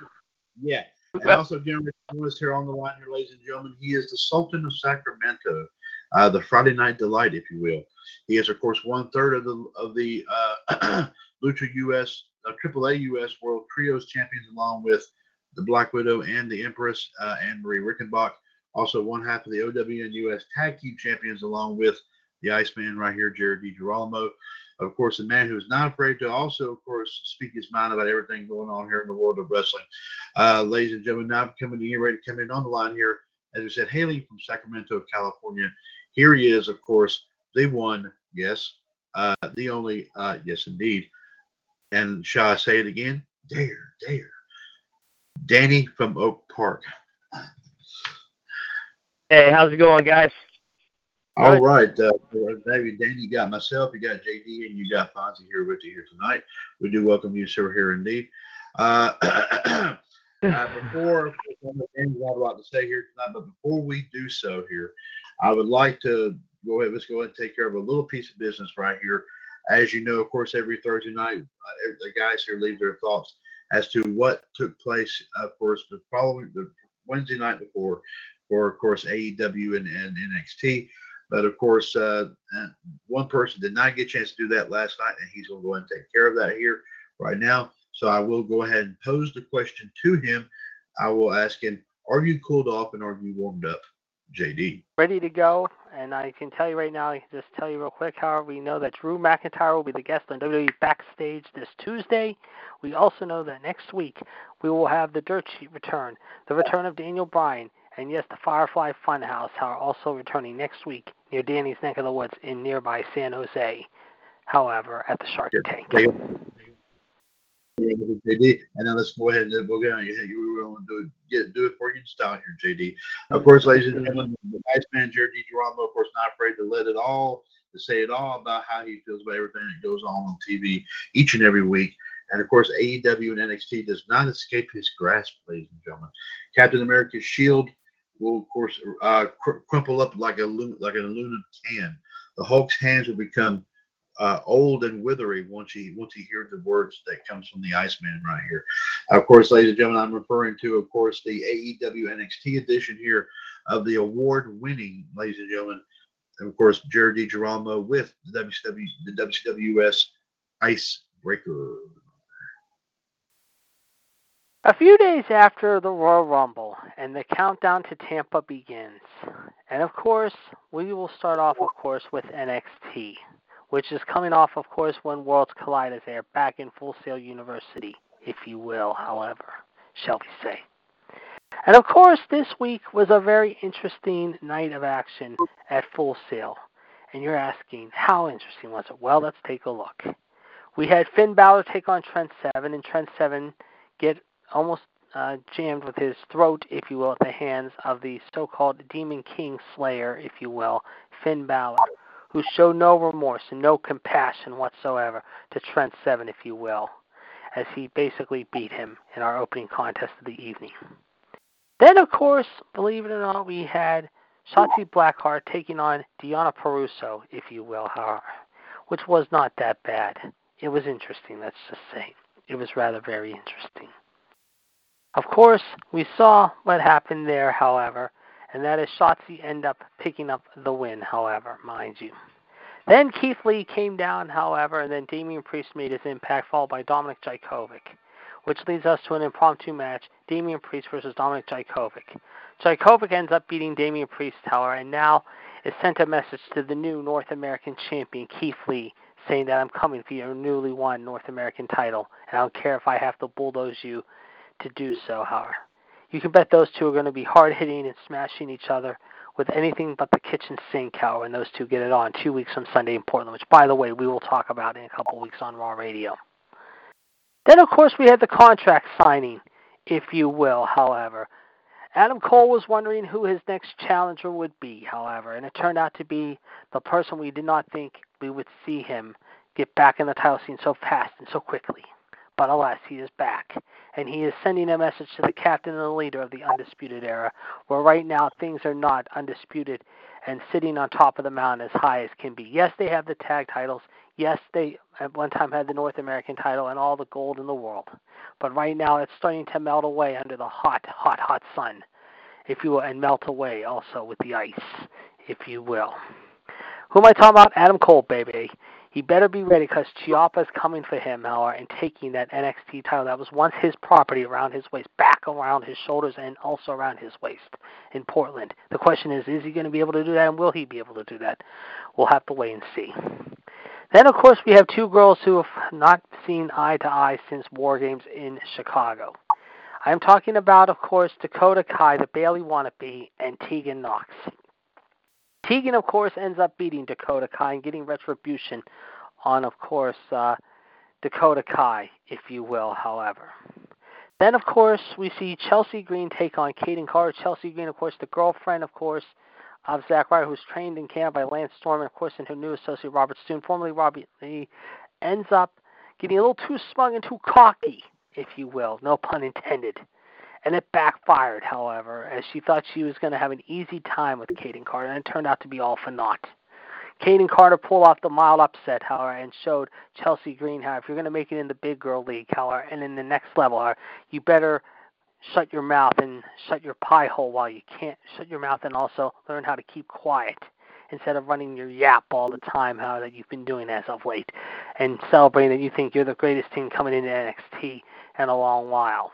yeah. And also, Jeremy Lewis here on the line here, ladies and gentlemen. He is the Sultan of Sacramento, uh, the Friday Night Delight, if you will. He is, of course, one third of the of the uh, Lucha US, uh, AAA US World Trios champions, along with the Black Widow and the Empress, uh, Anne Marie Rickenbach. Also, one half of the OWN US Tag Team champions, along with the Iceman right here, Jared DiGirolamo. Of course, the man who is not afraid to also, of course, speak his mind about everything going on here in the world of wrestling. Uh, ladies and gentlemen, now coming to you, ready to come in on the line here. As we said, hailing from Sacramento, California. Here he is, of course, the one, yes, uh, the only, uh, yes, indeed. And shall I say it again? Dare, dare. Danny from Oak Park. Hey, how's it going, guys? All Good. right, uh, David, Danny, you got myself, you got JD, and you got Fonzie here with you here tonight. We do welcome you, sir, here indeed. Uh, uh, before got a lot to say here tonight, but before we do so here, I would like to go ahead. Let's go ahead and take care of a little piece of business right here. As you know, of course, every Thursday night, uh, the guys here leave their thoughts as to what took place, of course, the following the Wednesday night before, for of course AEW and, and NXT. But of course, uh, uh, one person did not get a chance to do that last night, and he's going to go ahead and take care of that here right now. So I will go ahead and pose the question to him. I will ask him, "Are you cooled off and are you warmed up, JD?" Ready to go, and I can tell you right now, I can just tell you real quick, however, we know that Drew McIntyre will be the guest on WWE Backstage this Tuesday. We also know that next week we will have the Dirt Sheet return, the return of Daniel Bryan, and yes, the Firefly Funhouse are also returning next week near Danny's neck of the woods in nearby San Jose. However, at the Shark Tank. JD, and then let's go ahead and we're going to you want to do it, get do it for you in style here, JD. Of course, ladies and gentlemen, the nice man Jared DiGirolamo, of course, not afraid to let it all to say it all about how he feels about everything that goes on on TV each and every week. And of course, AEW and NXT does not escape his grasp, ladies and gentlemen. Captain America's shield will, of course, uh, cr- crumple up like a like an aluminum can. The Hulk's hands will become uh, old and withery once you once you hear the words that comes from the Iceman right here. Of course, ladies and gentlemen, I'm referring to, of course, the AEW NXT edition here of the award-winning, ladies and gentlemen, and of course, Jared DiGirolamo with the WCW, the WCWS Icebreaker. A few days after the Royal Rumble and the countdown to Tampa begins, and of course, we will start off, of course, with NXT. Which is coming off, of course, when Worlds Collide as they are back in Full Sail University, if you will, however, shall we say. And of course, this week was a very interesting night of action at Full Sail. And you're asking, how interesting was it? Well, let's take a look. We had Finn Balor take on Trent Seven, and Trent Seven get almost uh, jammed with his throat, if you will, at the hands of the so-called Demon King Slayer, if you will, Finn Balor, who showed no remorse and no compassion whatsoever to Trent Seven, if you will, as he basically beat him in our opening contest of the evening. Then, of course, believe it or not, we had Shotzi Blackheart taking on Deonna Purrazzo, if you will, which was not that bad. It was interesting, let's just say. It was rather very interesting. Of course, we saw what happened there, however, and that is Shotzi end up picking up the win, however, mind you. Then Keith Lee came down, however, and then Damian Priest made his impact, followed by Dominik Dijakovic which leads us to an impromptu match Damian Priest versus Dominik Dijakovic. Dijakovic ends up beating Damian Priest, however, and now is sent a message to the new North American champion, Keith Lee, saying that I'm coming for your newly won North American title, and I don't care if I have to bulldoze you to do so, however. You can bet those two are going to be hard hitting and smashing each other with anything but the kitchen sink, however, when those two get it on two weeks from Sunday in Portland, which, by the way, we will talk about in a couple weeks on Raw Radio. Then, of course, we had the contract signing, if you will, however. Adam Cole was wondering who his next challenger would be, however, and it turned out to be the person we did not think we would see him get back in the title scene so fast and so quickly. But alas, he is back, and he is sending a message to the captain and the leader of the Undisputed Era, where right now things are not undisputed and sitting on top of the mountain as high as can be. Yes, they have the tag titles. Yes, they at one time had the North American title and all the gold in the world. But right now it's starting to melt away under the hot, hot, hot sun, if you will, and melt away also with the ice, if you will. Who am I talking about? Adam Cole, baby. He better be ready because Ciampa is coming for him, however, and taking that NXT title that was once his property around his waist, back around his shoulders, and also around his waist in Portland. The question is, is he going to be able to do that, and will he be able to do that? We'll have to wait and see. Then, of course, we have two girls who have not seen eye to eye since War Games in Chicago. I am talking about, of course, Dakota Kai, the Bayley wannabe, and Tegan Knox. Tegan, of course, ends up beating Dakota Kai and getting retribution on, of course, uh, Dakota Kai, if you will, however. Then, of course, we see Chelsea Green take on Kayden Carter. Chelsea Green, of course, the girlfriend, of course, of Zack Ryder, who's trained in camp by Lance Storm, and of course, and her new associate Robert Stone, formerly Robbie Lee, ends up getting a little too smug and too cocky, if you will, no pun intended. And it backfired, however, as she thought she was going to have an easy time with Kayden Carter, and it turned out to be all for naught. Kayden Carter pulled off the mild upset, however, and showed Chelsea Green how if you're going to make it in the big girl league, however, and in the next level, however, you better shut your mouth and shut your pie hole while you can't shut your mouth and also learn how to keep quiet instead of running your yap all the time how that you've been doing as of late and celebrating that you think you're the greatest team coming into NXT in a long while.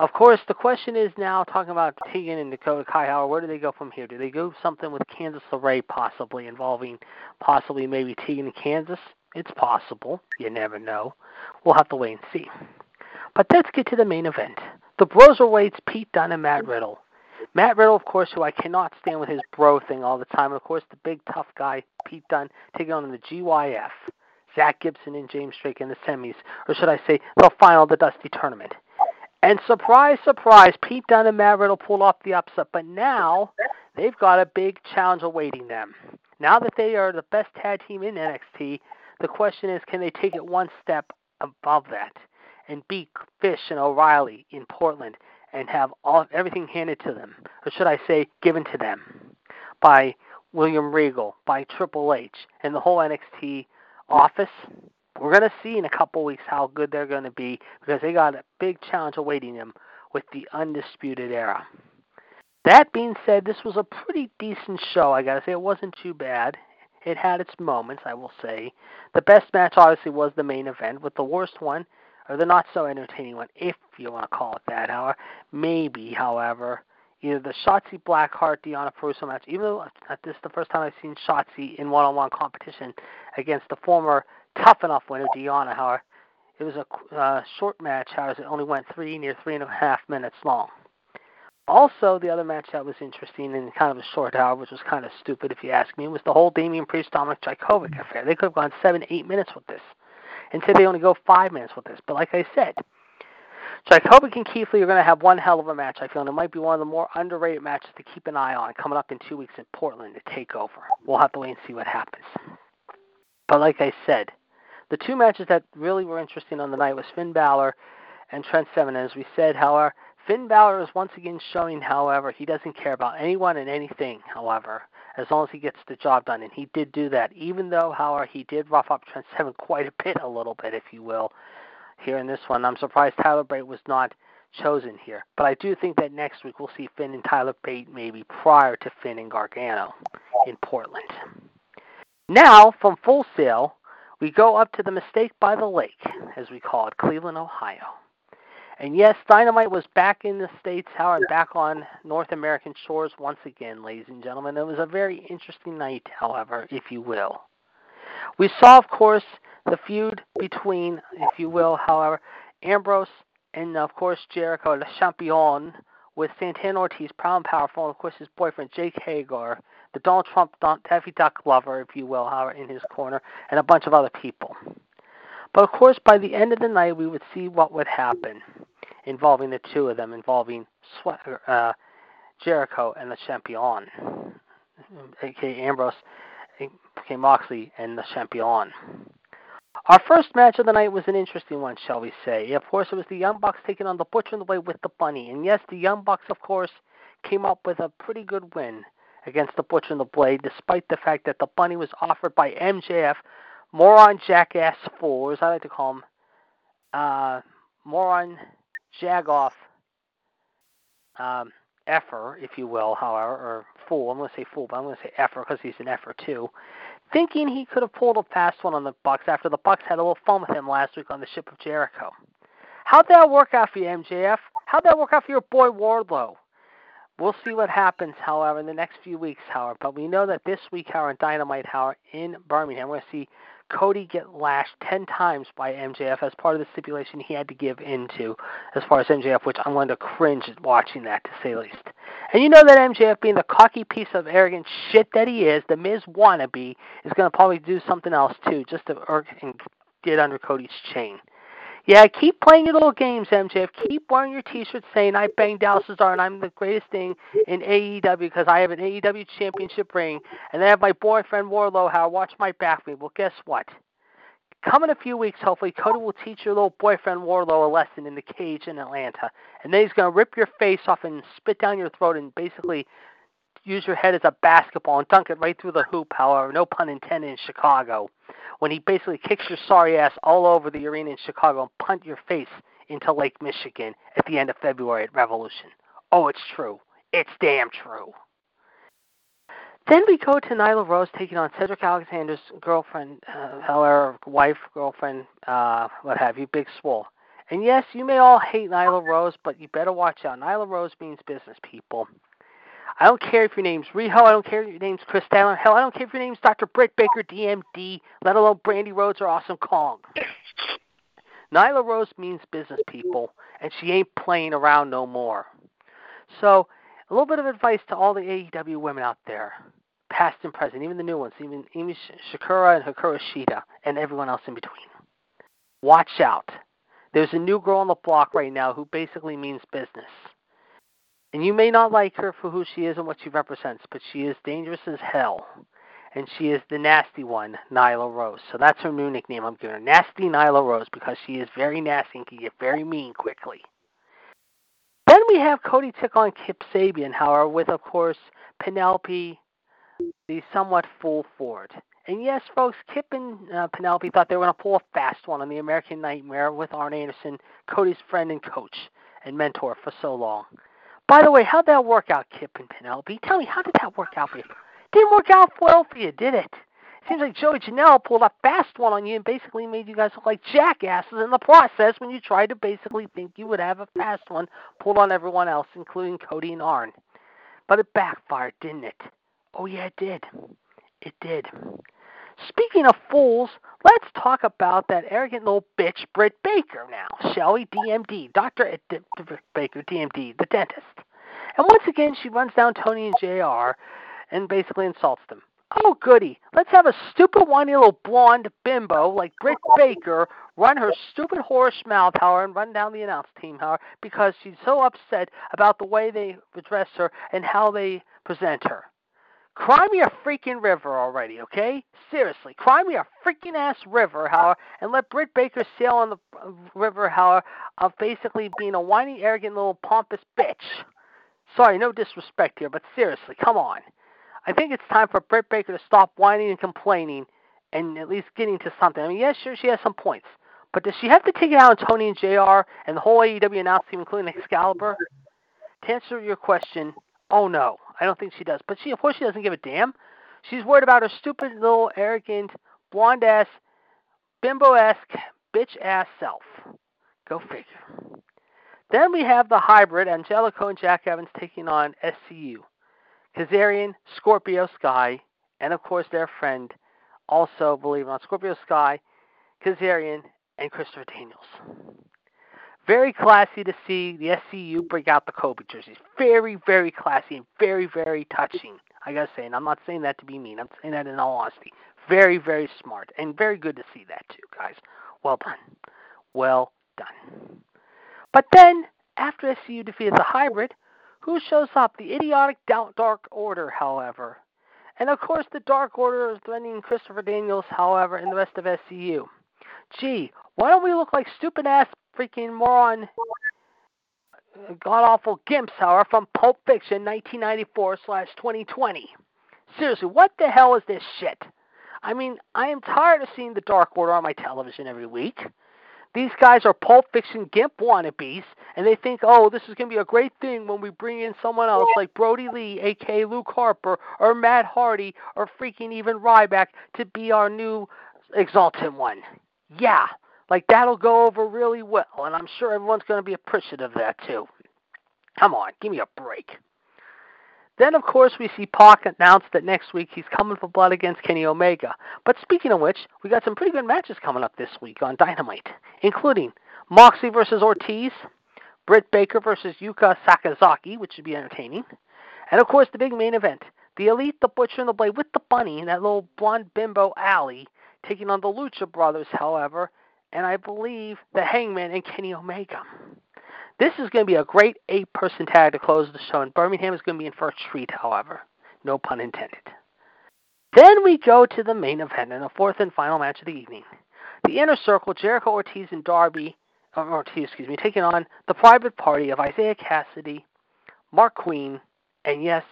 Of course, the question is now talking about Tegan and Dakota Kai. Howard, where do they go from here? Do they go something with Candice LeRae possibly involving possibly maybe Tegan and Candice? It's possible. You never know. We'll have to wait and see. But let's get to the main event. The Broserweights, Pete Dunne and Matt Riddle. Matt Riddle, of course, who I cannot stand with his bro thing all the time. And of course, the big tough guy, Pete Dunne, taking on the GYF, Zack Gibson and James Drake in the semis, or should I say, the final the Dusty Tournament. And surprise, surprise, Pete Dunne and Matt Riddle pull off the upset, but now they've got a big challenge awaiting them. Now that they are the best tag team in NXT, the question is, can they take it one step above that? and beat Fish and O'Reilly in Portland and have all everything handed to them, or should I say, given to them, by William Regal, by Triple H, and the whole NXT office. We're going to see in a couple weeks how good they're going to be because they got a big challenge awaiting them with the Undisputed Era. That being said, this was a pretty decent show. I got to say, it wasn't too bad. It had its moments, I will say. The best match, obviously, was the main event, with the worst one or the not so entertaining one, if you want to call it that. However, maybe, however, either the Shotzi Blackheart Deonna Purrazzo match, even though this is the first time I've seen Shotzi in one-on-one competition against the former Tough Enough winner Deanna. However, it was a uh, short match. However, it only went three, near three and a half minutes long. Also, the other match that was interesting and kind of a short hour, which was kind of stupid if you ask me, was the whole Damian Priest Dominik Dijakovic affair. They could have gone seven, eight minutes with this. Instead, they only go five minutes with this. But like I said, Dijakovic and Keith Lee are going to have one hell of a match, I feel, and it might be one of the more underrated matches to keep an eye on coming up in two weeks in Portland to take over. We'll have to wait and see what happens. But like I said, the two matches that really were interesting on the night was Finn Balor and Trent Seven. As we said, however, Finn Balor is once again showing, however, he doesn't care about anyone and anything, however, as long as he gets the job done. And he did do that, even though, however, he did rough up Trent Seven quite a bit, a little bit, if you will, here in this one. I'm surprised Tyler Bate was not chosen here. But I do think that next week we'll see Finn and Tyler Bate maybe prior to Finn and Gargano in Portland. Now, from Full Sail, we go up to the Mistake by the Lake, as we call it, Cleveland, Ohio. And yes, Dynamite was back in the States, Howard, back on North American shores once again, ladies and gentlemen. It was a very interesting night, however, if you will. We saw, of course, the feud between, if you will, however, Ambrose and of course Jericho, the champion, with Santana Ortiz, proud and powerful, and of course his boyfriend Jake Hager, the Donald Trump Don, Daffy Duck lover, if you will, however, in his corner, and a bunch of other people. But of course, by the end of the night, we would see what would happen involving the two of them, involving uh, Jericho and the champion, aka Ambrose, aka Moxley, and the champion. Our first match of the night was an interesting one, shall we say. Of course, it was the Young Bucks taking on the Butcher and the Blade with the Bunny. And yes, the Young Bucks, of course, came up with a pretty good win against the Butcher and the Blade, despite the fact that the Bunny was offered by MJF, moron, jackass, fool, as I like to call him, uh, moron, jagoff, um, effer, if you will, however, or fool. I'm going to say fool, but I'm going to say effer because he's an effer too thinking he could have pulled a fast one on the Bucks after the Bucks had a little fun with him last week on the ship of Jericho. How'd that work out for you, MJF? How'd that work out for your boy Wardlow? We'll see what happens, however, in the next few weeks, however. But we know that this week, however, in Dynamite, however, in Birmingham, we're going to see Cody get lashed 10 times by MJF as part of the stipulation he had to give into as far as MJF, which I'm going to cringe at watching that, to say the least. And you know that MJF, being the cocky piece of arrogant shit that he is, the Miz wannabe, is going to probably do something else, too, just to irk and get under Cody's chain. Yeah, keep playing your little games, MJF. Keep wearing your T-shirt saying I banged Dallas Cesar and I'm the greatest thing in AEW because I have an AEW championship ring, and I have my boyfriend Wardlow how watch my back me. Well, guess what? Come in a few weeks, hopefully, Cody will teach your little boyfriend Wardlow a lesson in the cage in Atlanta, and then he's gonna rip your face off and spit down your throat and basically use your head as a basketball and dunk it right through the hoop. However, no pun intended in Chicago when he basically kicks your sorry ass all over the arena in Chicago and punt your face into Lake Michigan at the end of February at Revolution. Oh, it's true. It's damn true. Then we go to Nyla Rose taking on Cedric Alexander's girlfriend, uh, however, wife, girlfriend, uh, what have you, Big Swole. And yes, you may all hate Nyla Rose, but you better watch out. Nyla Rose means business, people. I don't care if your name's Riho. I don't care if your name's Kris Statlander. Hell, I don't care if your name's Dr. Britt Baker, DMD, let alone Brandy Rhodes or Awesome Kong. Nyla Rose means business, people, and she ain't playing around no more. So, a little bit of advice to all the AEW women out there, past and present, even the new ones, even, even Shakura and Hikaru Shida, and everyone else in between. Watch out. There's a new girl on the block right now who basically means business. And you may not like her for who she is and what she represents, but she is dangerous as hell. And she is the nasty one, Nyla Rose. So that's her new nickname I'm giving her. Nasty Nyla Rose because she is very nasty and can get very mean quickly. Then we have Cody take on Kip Sabian, however, with, of course, Penelope, the somewhat full Ford. And yes, folks, Kip and uh, Penelope thought they were going to pull a fast one on the American Nightmare with Arn Anderson, Cody's friend and coach and mentor for so long. By the way, how'd that work out, Kip and Penelope? Tell me, how did that work out for you? Didn't work out well for you, did it? Seems like Joey Janela pulled a fast one on you and basically made you guys look like jackasses in the process when you tried to basically think you would have a fast one pulled on everyone else, including Cody and Arn. But it backfired, didn't it? Oh, yeah, it did. It did. Speaking of fools, let's talk about that arrogant little bitch, Britt Baker, now, shall we? DMD, Dr. D- D- Baker, DMD, the dentist. And once again, she runs down Tony and JR and basically insults them. Oh, goody. Let's have a stupid, whiny little blonde bimbo like Britt Baker run her stupid horse mouth, however, and run down the announce team, however, because she's so upset about the way they address her and how they present her. Cry me a freaking river already, okay? Seriously, cry me a freaking ass river, however, and let Britt Baker sail on the river, however, of basically being a whiny, arrogant little pompous bitch. Sorry, no disrespect here, but seriously, come on. I think it's time for Britt Baker to stop whining and complaining and at least getting to something. I mean, yes, sure, she has some points, but does she have to take it out on Tony and JR and the whole AEW announce team, including Excalibur? To answer your question, oh no, I don't think she does. But she, of course, she doesn't give a damn. She's worried about her stupid little arrogant, blonde ass, bimbo esque, bitch ass self. Go figure. Then we have the hybrid Angelico and Jack Evans taking on SCU. Kazarian, Scorpio Sky, and of course their friend, also or not, Scorpio Sky, Kazarian, and Christopher Daniels. Very classy to see the SCU bring out the Kobe jerseys. Very, very classy and very, very touching. I gotta say, and I'm not saying that to be mean. I'm saying that in all honesty. Very, very smart and very good to see that too, guys. Well done. Well done. But then, after SCU defeated the hybrid, who shows up? The idiotic Dark Order, however. And of course, the Dark Order is threatening Christopher Daniels, however, and the rest of SCU. Gee, why don't we look like stupid ass freaking moron, uh, god awful gimps, however, from Pulp Fiction 1994 slash 2020? Seriously, what the hell is this shit? I mean, I am tired of seeing the Dark Order on my television every week. These guys are Pulp Fiction Gimp wannabes, and they think, oh, this is going to be a great thing when we bring in someone else like Brodie Lee, aka Luke Harper, or Matt Hardy, or freaking even Ryback to be our new Exalted One. Yeah, like that'll go over really well, and I'm sure everyone's going to be appreciative of that too. Come on, give me a break. Then, of course, we see Pac announce that next week he's coming for blood against Kenny Omega. But speaking of which, we got some pretty good matches coming up this week on Dynamite, including Moxley versus Ortiz, Britt Baker versus Yuka Sakazaki, which should be entertaining, and of course the big main event: the Elite, the Butcher, and the Blade with the Bunny and that little blonde bimbo Allie taking on the Lucha Brothers, however, and I believe the Hangman and Kenny Omega. This is going to be a great eight person tag to close the show, and Birmingham is going to be in for a treat, however. No pun intended. Then we go to the main event and the fourth and final match of the evening. The Inner Circle, Jericho Ortiz and Darby, or Ortiz, excuse me, taking on the private party of Isiah Kassidy, Marq Quen, and yes,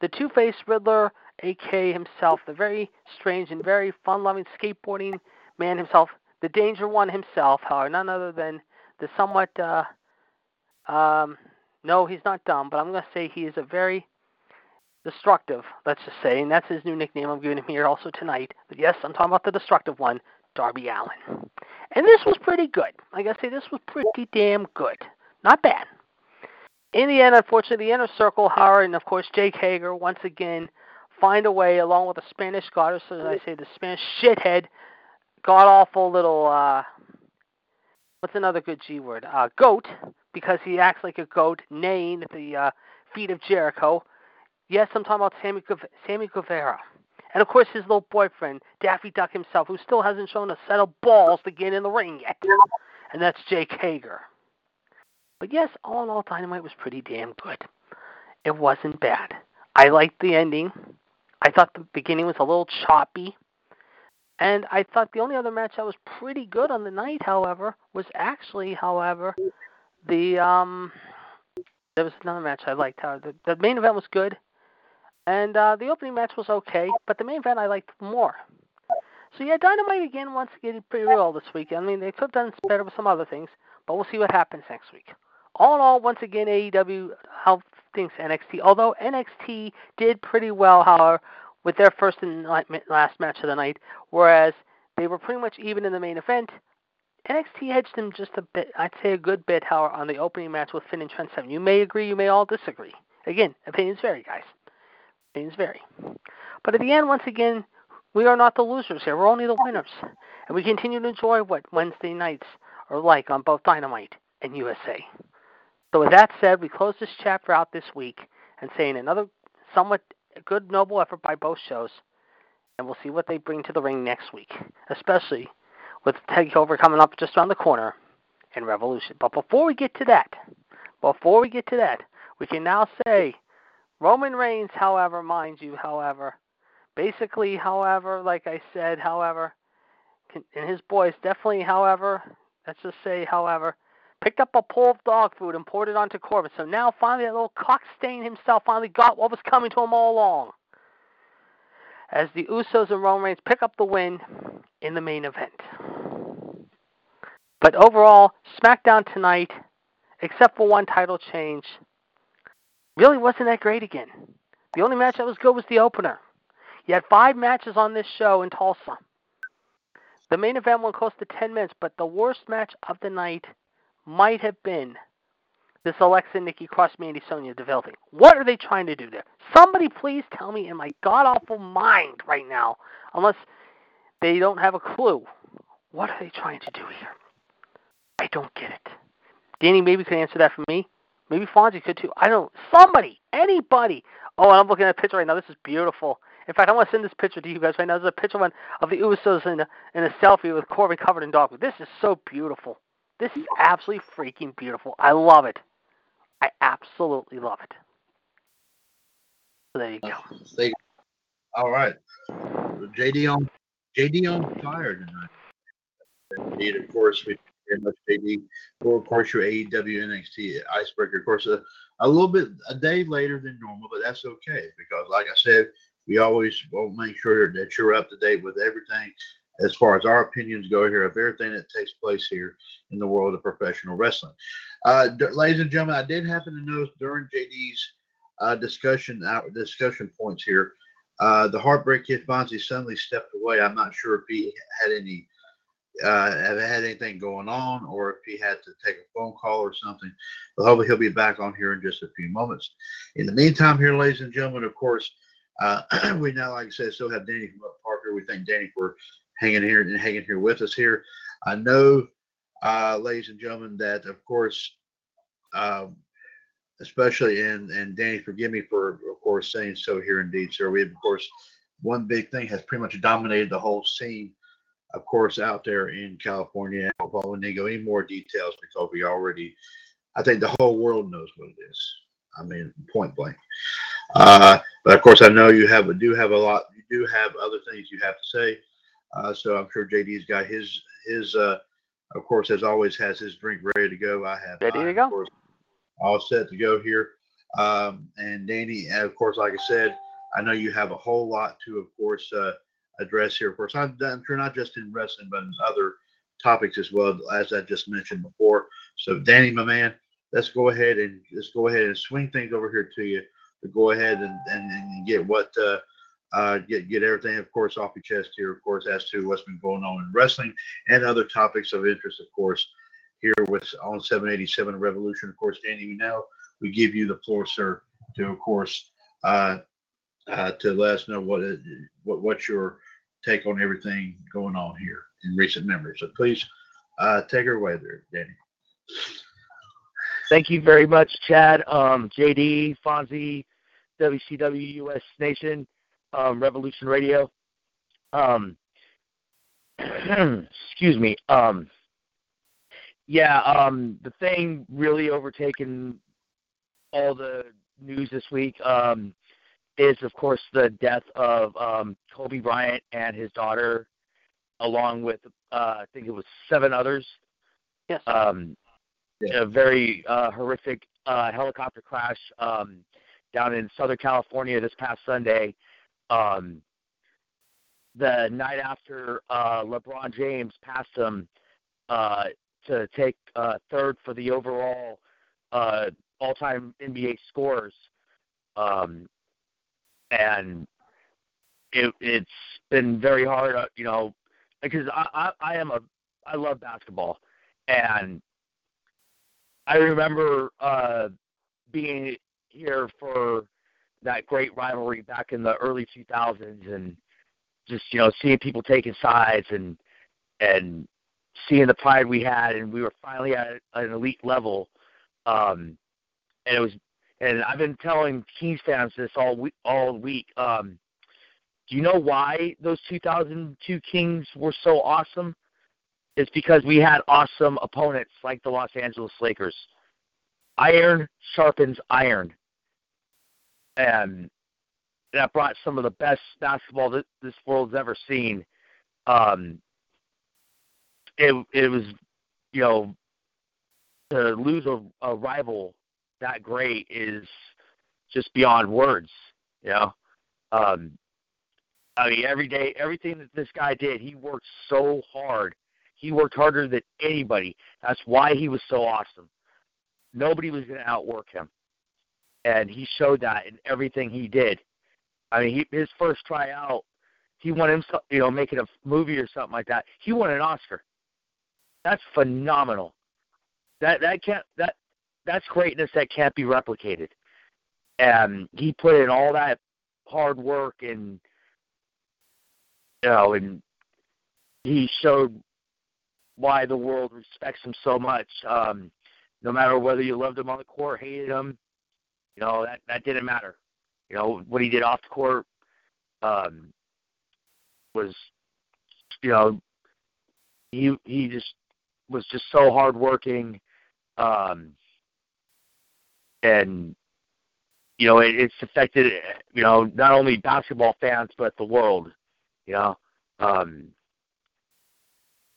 the two faced Riddler, AK himself, the very strange and very fun loving skateboarding man himself, the Danger One himself, however, none other than the somewhat uh, um, no, he's not dumb, but I'm going to say he is a very destructive, let's just say, and that's his new nickname I'm giving him here also tonight. But yes, I'm talking about the destructive one, Darby Allin. And this was pretty good. Like I say, this was pretty damn good. Not bad. In the end, unfortunately, the inner circle, Howard, and of course Jake Hager, once again, find a way, along with the Spanish goddess, as I say, the Spanish shithead, god awful little, uh, what's another good G word? Uh, goat, because he acts like a goat, neighing at the uh, feet of Jericho. Yes, I'm talking about Sammy, Sammy Guevara. And of course, his little boyfriend, Daffy Duck himself, who still hasn't shown a set of balls to get in the ring yet. And that's Jake Hager. But yes, all in all, Dynamite was pretty damn good. It wasn't bad. I liked the ending. I thought the beginning was a little choppy. And I thought the only other match that was pretty good on the night, however, was actually, however, the um, there was another match I liked. How the, the main event was good, and uh, the opening match was okay, but the main event I liked more. So yeah, Dynamite again once again pretty real this week. I mean, they could have done better with some other things, but we'll see what happens next week. All in all, once again, AEW how things NXT. Although NXT did pretty well, however, with their first and last match of the night, whereas they were pretty much even in the main event. NXT edged them just a bit. I'd say a good bit, however, on the opening match with Finn and Trent Seven. You may agree, you may all disagree. Again, opinions vary, guys. Opinions vary. But at the end, once again, we are not the losers here. We're only the winners. And we continue to enjoy what Wednesday nights are like on both Dynamite and USA. So with that said, we close this chapter out this week and saying another somewhat good noble effort by both shows. And we'll see what they bring to the ring next week, especially with Takeover coming up just around the corner and Revolution. But before we get to that, before we get to that, we can now say Roman Reigns, however, mind you, however, basically, however, like I said, however, and his boys definitely, however, let's just say, however, picked up a pull of dog food and poured it onto Corbin. So now finally that little cock stain himself finally got what was coming to him all along. As the Usos and Roman Reigns pick up the win in the main event. But overall, SmackDown tonight, except for one title change, really wasn't that great again. The only match that was good was the opener. You had five matches on this show in Tulsa. The main event went close to 10 minutes, but the worst match of the night might have been this Alexa Nikki Cross Mandy Sonia developing. What are they trying to do there? Somebody please tell me in my god awful mind right now, unless they don't have a clue. What are they trying to do here? I don't get it. Danny maybe could answer that for me. Maybe Fonzie could too. I don't. Somebody, anybody. Oh, I'm looking at a picture right now. This is beautiful. In fact, I want to send this picture to you guys right now. There's a picture of, of the Usos in a, in a selfie with Corbin covered in dog. This is so beautiful. This is absolutely freaking beautiful. I love it. I absolutely love it. So there you go. They, all right. JD on JD on fire tonight. Indeed, of course, we very much JD of course your AEW NXT icebreaker. Of course, a, a little bit a day later than normal, but that's okay because, like I said, we always will make sure that you're up to date with everything as far as our opinions go here of everything that takes place here in the world of professional wrestling. Uh, ladies and gentlemen, I did happen to notice during JD's uh, discussion uh, discussion points here, uh, the Heartbreak Kid Fonzie suddenly stepped away. I'm not sure if he had any uh, had anything going on or if he had to take a phone call or something. But hopefully he'll be back on here in just a few moments. In the meantime, here, ladies and gentlemen, of course, uh, we now, like I said, still have Danny from Parker. We thank Danny for hanging here and hanging here with us here. I know, uh, ladies and gentlemen, that of course, um, especially and and Danny, forgive me for of course saying so here indeed, sir. We have, of course one big thing has pretty much dominated the whole scene, of course, out there in California. I won't go any more details because we already, I think the whole world knows what it is. I mean, point blank. Uh, but of course, I know you have do have a lot. You do have other things you have to say. Uh, so I'm sure JD's got his his uh, of course as always has his drink ready to go. I have ready to go. Course, all set to go here. Um, and Danny, of course, like I said, I know you have a whole lot to, of course, uh, address here. Of course, I'm, I'm sure not just in wrestling, but in other topics as well, as I just mentioned before. So, Danny, my man, let's go ahead and let's go ahead and swing things over here to you to go ahead and, and, and get what uh, uh, get get everything, of course, off your chest here, of course, as to what's been going on in wrestling and other topics of interest, of course, here with on 787 Revolution. Of course, Danny, we now we give you the floor, sir, to of course uh, uh, to let us know what what what's your take on everything going on here in recent memory. So please uh, take her away there, Danny. Thank you very much, Chad, um, JD, Fonzie, WCW US Nation um, Revolution Radio. Um, excuse me. Um, yeah, um, the thing really overtaken all the news this week um, is, of course, the death of um, Kobe Bryant and his daughter, along with uh, I think it was seven others. Yes. Um, yeah. A very uh, horrific uh, helicopter crash um, down in Southern California this past Sunday um, the night after uh, LeBron James passed him uh, to take uh, third for the overall uh, all-time NBA scores, um, and it, it's been very hard, uh, you know, because I, I, I am a I love basketball, and I remember uh, being here for that great rivalry back in the early 2000s, and just you know seeing people taking sides and and seeing the pride we had, and we were finally at an elite level. Um, and it was, and I've been telling Kings fans this all week. All week. Um, do you know why those 2002 Kings were so awesome? It's because we had awesome opponents like the Los Angeles Lakers. Iron sharpens iron, and that brought some of the best basketball that this world's ever seen. Um, it it was, you know, to lose a, a rival that great is just beyond words. You know, um, I mean, every day, everything that this guy did, he worked so hard. He worked harder than anybody. That's why he was so awesome. Nobody was going to outwork him, and he showed that in everything he did. I mean, he, his first tryout, he won himself, you know, making a movie or something like that. He won an Oscar. That's phenomenal. That that can't that that's greatness that can't be replicated. And he put in all that hard work and you know, and he showed why the world respects him so much. Um, no matter whether you loved him on the court, hated him, you know that that didn't matter. You know what he did off the court um, was, you know, he he just was just so hardworking, um, and you know it, it's affected you know not only basketball fans but the world, you know, um,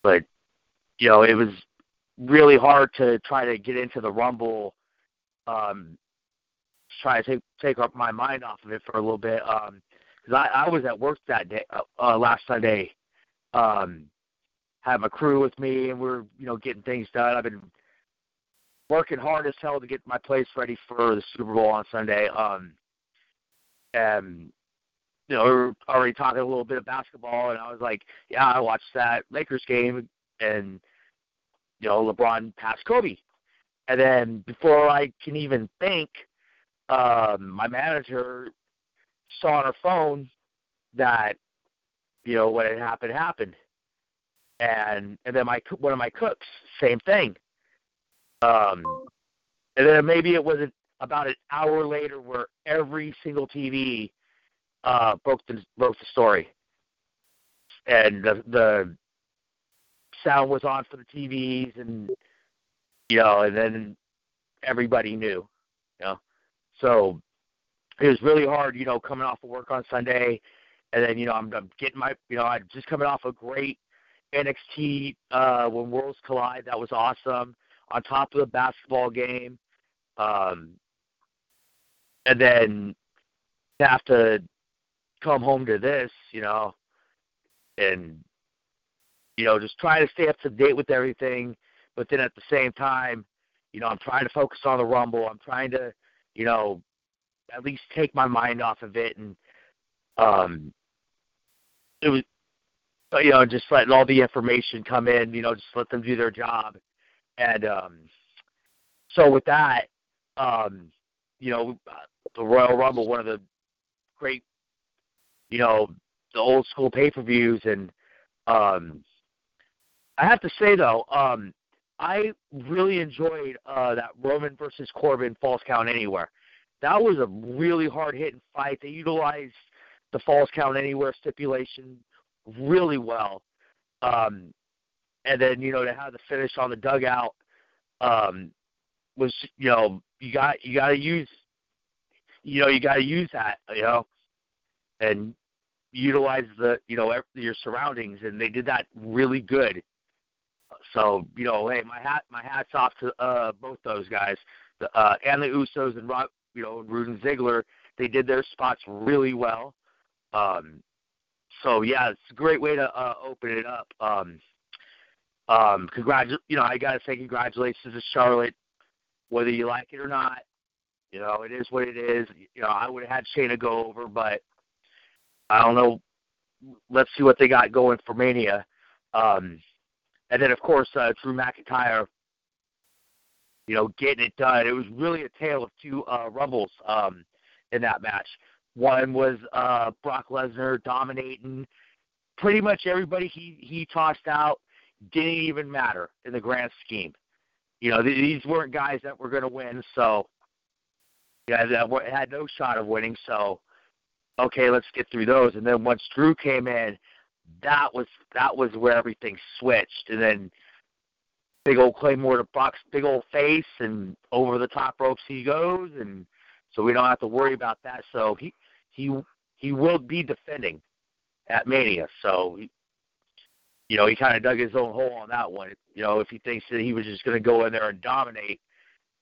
but you know it was really hard to try to get into the rumble um try to take take up my mind off of it for a little bit um because I, I was at work that day uh, uh last sunday um had my crew with me and we're you know getting things done i've been working hard as hell to get my place ready for the super bowl on sunday um and you know we were already talking a little bit of basketball and i was like yeah i watched that lakers game and you know, LeBron passed Kobe. And then before I can even think, um, my manager saw on her phone that, you know, what had happened happened. And and then my one of my cooks, same thing. Um, and then maybe it was about an hour later where every single TV uh, broke the broke the story, and the the sound was on for the TVs and you know, and then everybody knew, you know. So it was really hard, you know, coming off of work on Sunday, and then you know I'm, I'm getting my, you know, I'm just coming off a great NXT uh, when Worlds Collide. That was awesome. On top of the basketball game, um, and then have to come home to this, you know, and you know, just trying to stay up to date with everything, but then at the same time, you know, I'm trying to focus on the Rumble. I'm trying to, you know, at least take my mind off of it, and um, it was, you know, just letting all the information come in. You know, just let them do their job, and um, so with that, um, you know, the Royal Rumble, one of the great, you know, the old school pay per views, and um, I have to say though, um, I really enjoyed uh, that Roman versus Corbin Falls Count Anywhere. That was a really hard hitting fight. They utilized the Falls Count Anywhere stipulation really well. Um, and then you know to have the finish on the dugout um, was you know you got you got to use you know you got to use that you know and utilize the you know your surroundings and they did that really good so you know, hey, my hat my hats off to uh, both those guys, the, uh, and the Usos and Rock, you know, Roode and Ziggler. They did their spots really well. Um, so yeah, it's a great way to uh, open it up. Um, um, congratu- you know, I gotta say congratulations to Charlotte, whether you like it or not. You know, it is what it is. You know, I would have had Shayna go over, but I don't know. Let's see what they got going for Mania. Um, and then, of course, uh, Drew McIntyre, you know, getting it done. It was really a tale of two uh, rumbles um, in that match. One was uh, Brock Lesnar dominating pretty much everybody he he tossed out didn't even matter in the grand scheme. You know, these weren't guys that were going to win, so yeah, that had no shot of winning. So, okay, let's get through those. And then once Drew came in, that was that was where everything switched. And then big old Claymore to box, big old face, and over the top ropes he goes, and so we don't have to worry about that. So he he he will be defending at Mania. So he, you know, he kind of dug his own hole on that one. You know, if he thinks that he was just going to go in there and dominate,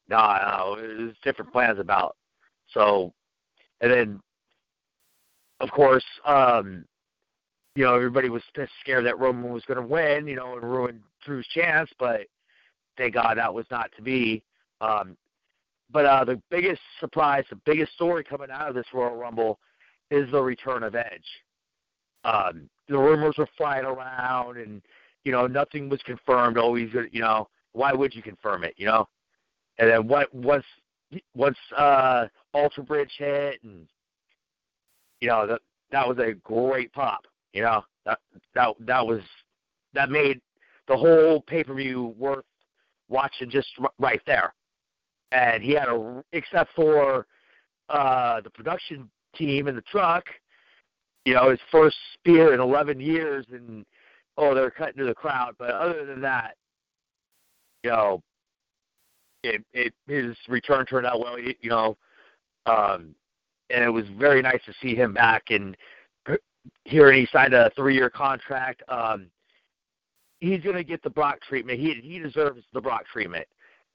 nah, no, there's different plans about. So, and then, of course, um, you know, everybody was scared that Roman was going to win, you know, and ruin Drew's chance, but thank God that was not to be. Um, but uh, the biggest surprise, the biggest story coming out of this Royal Rumble is the return of Edge. Um, the rumors were flying around, and you know nothing was confirmed. Always, you know, why would you confirm it? You know, and then what once once uh, Alter Bridge hit, and you know that that was a great pop. You know that that that was that made the whole pay per view worth watching just right there. And he had a except for uh, the production team in the truck you know, his first spear in 11 years, and oh, they're cutting to the crowd. But other than that, you know, it, it his return turned out well. You know, um, and it was very nice to see him back and hearing he signed a three-year contract. Um, he's going to get the Brock treatment. He he deserves the Brock treatment.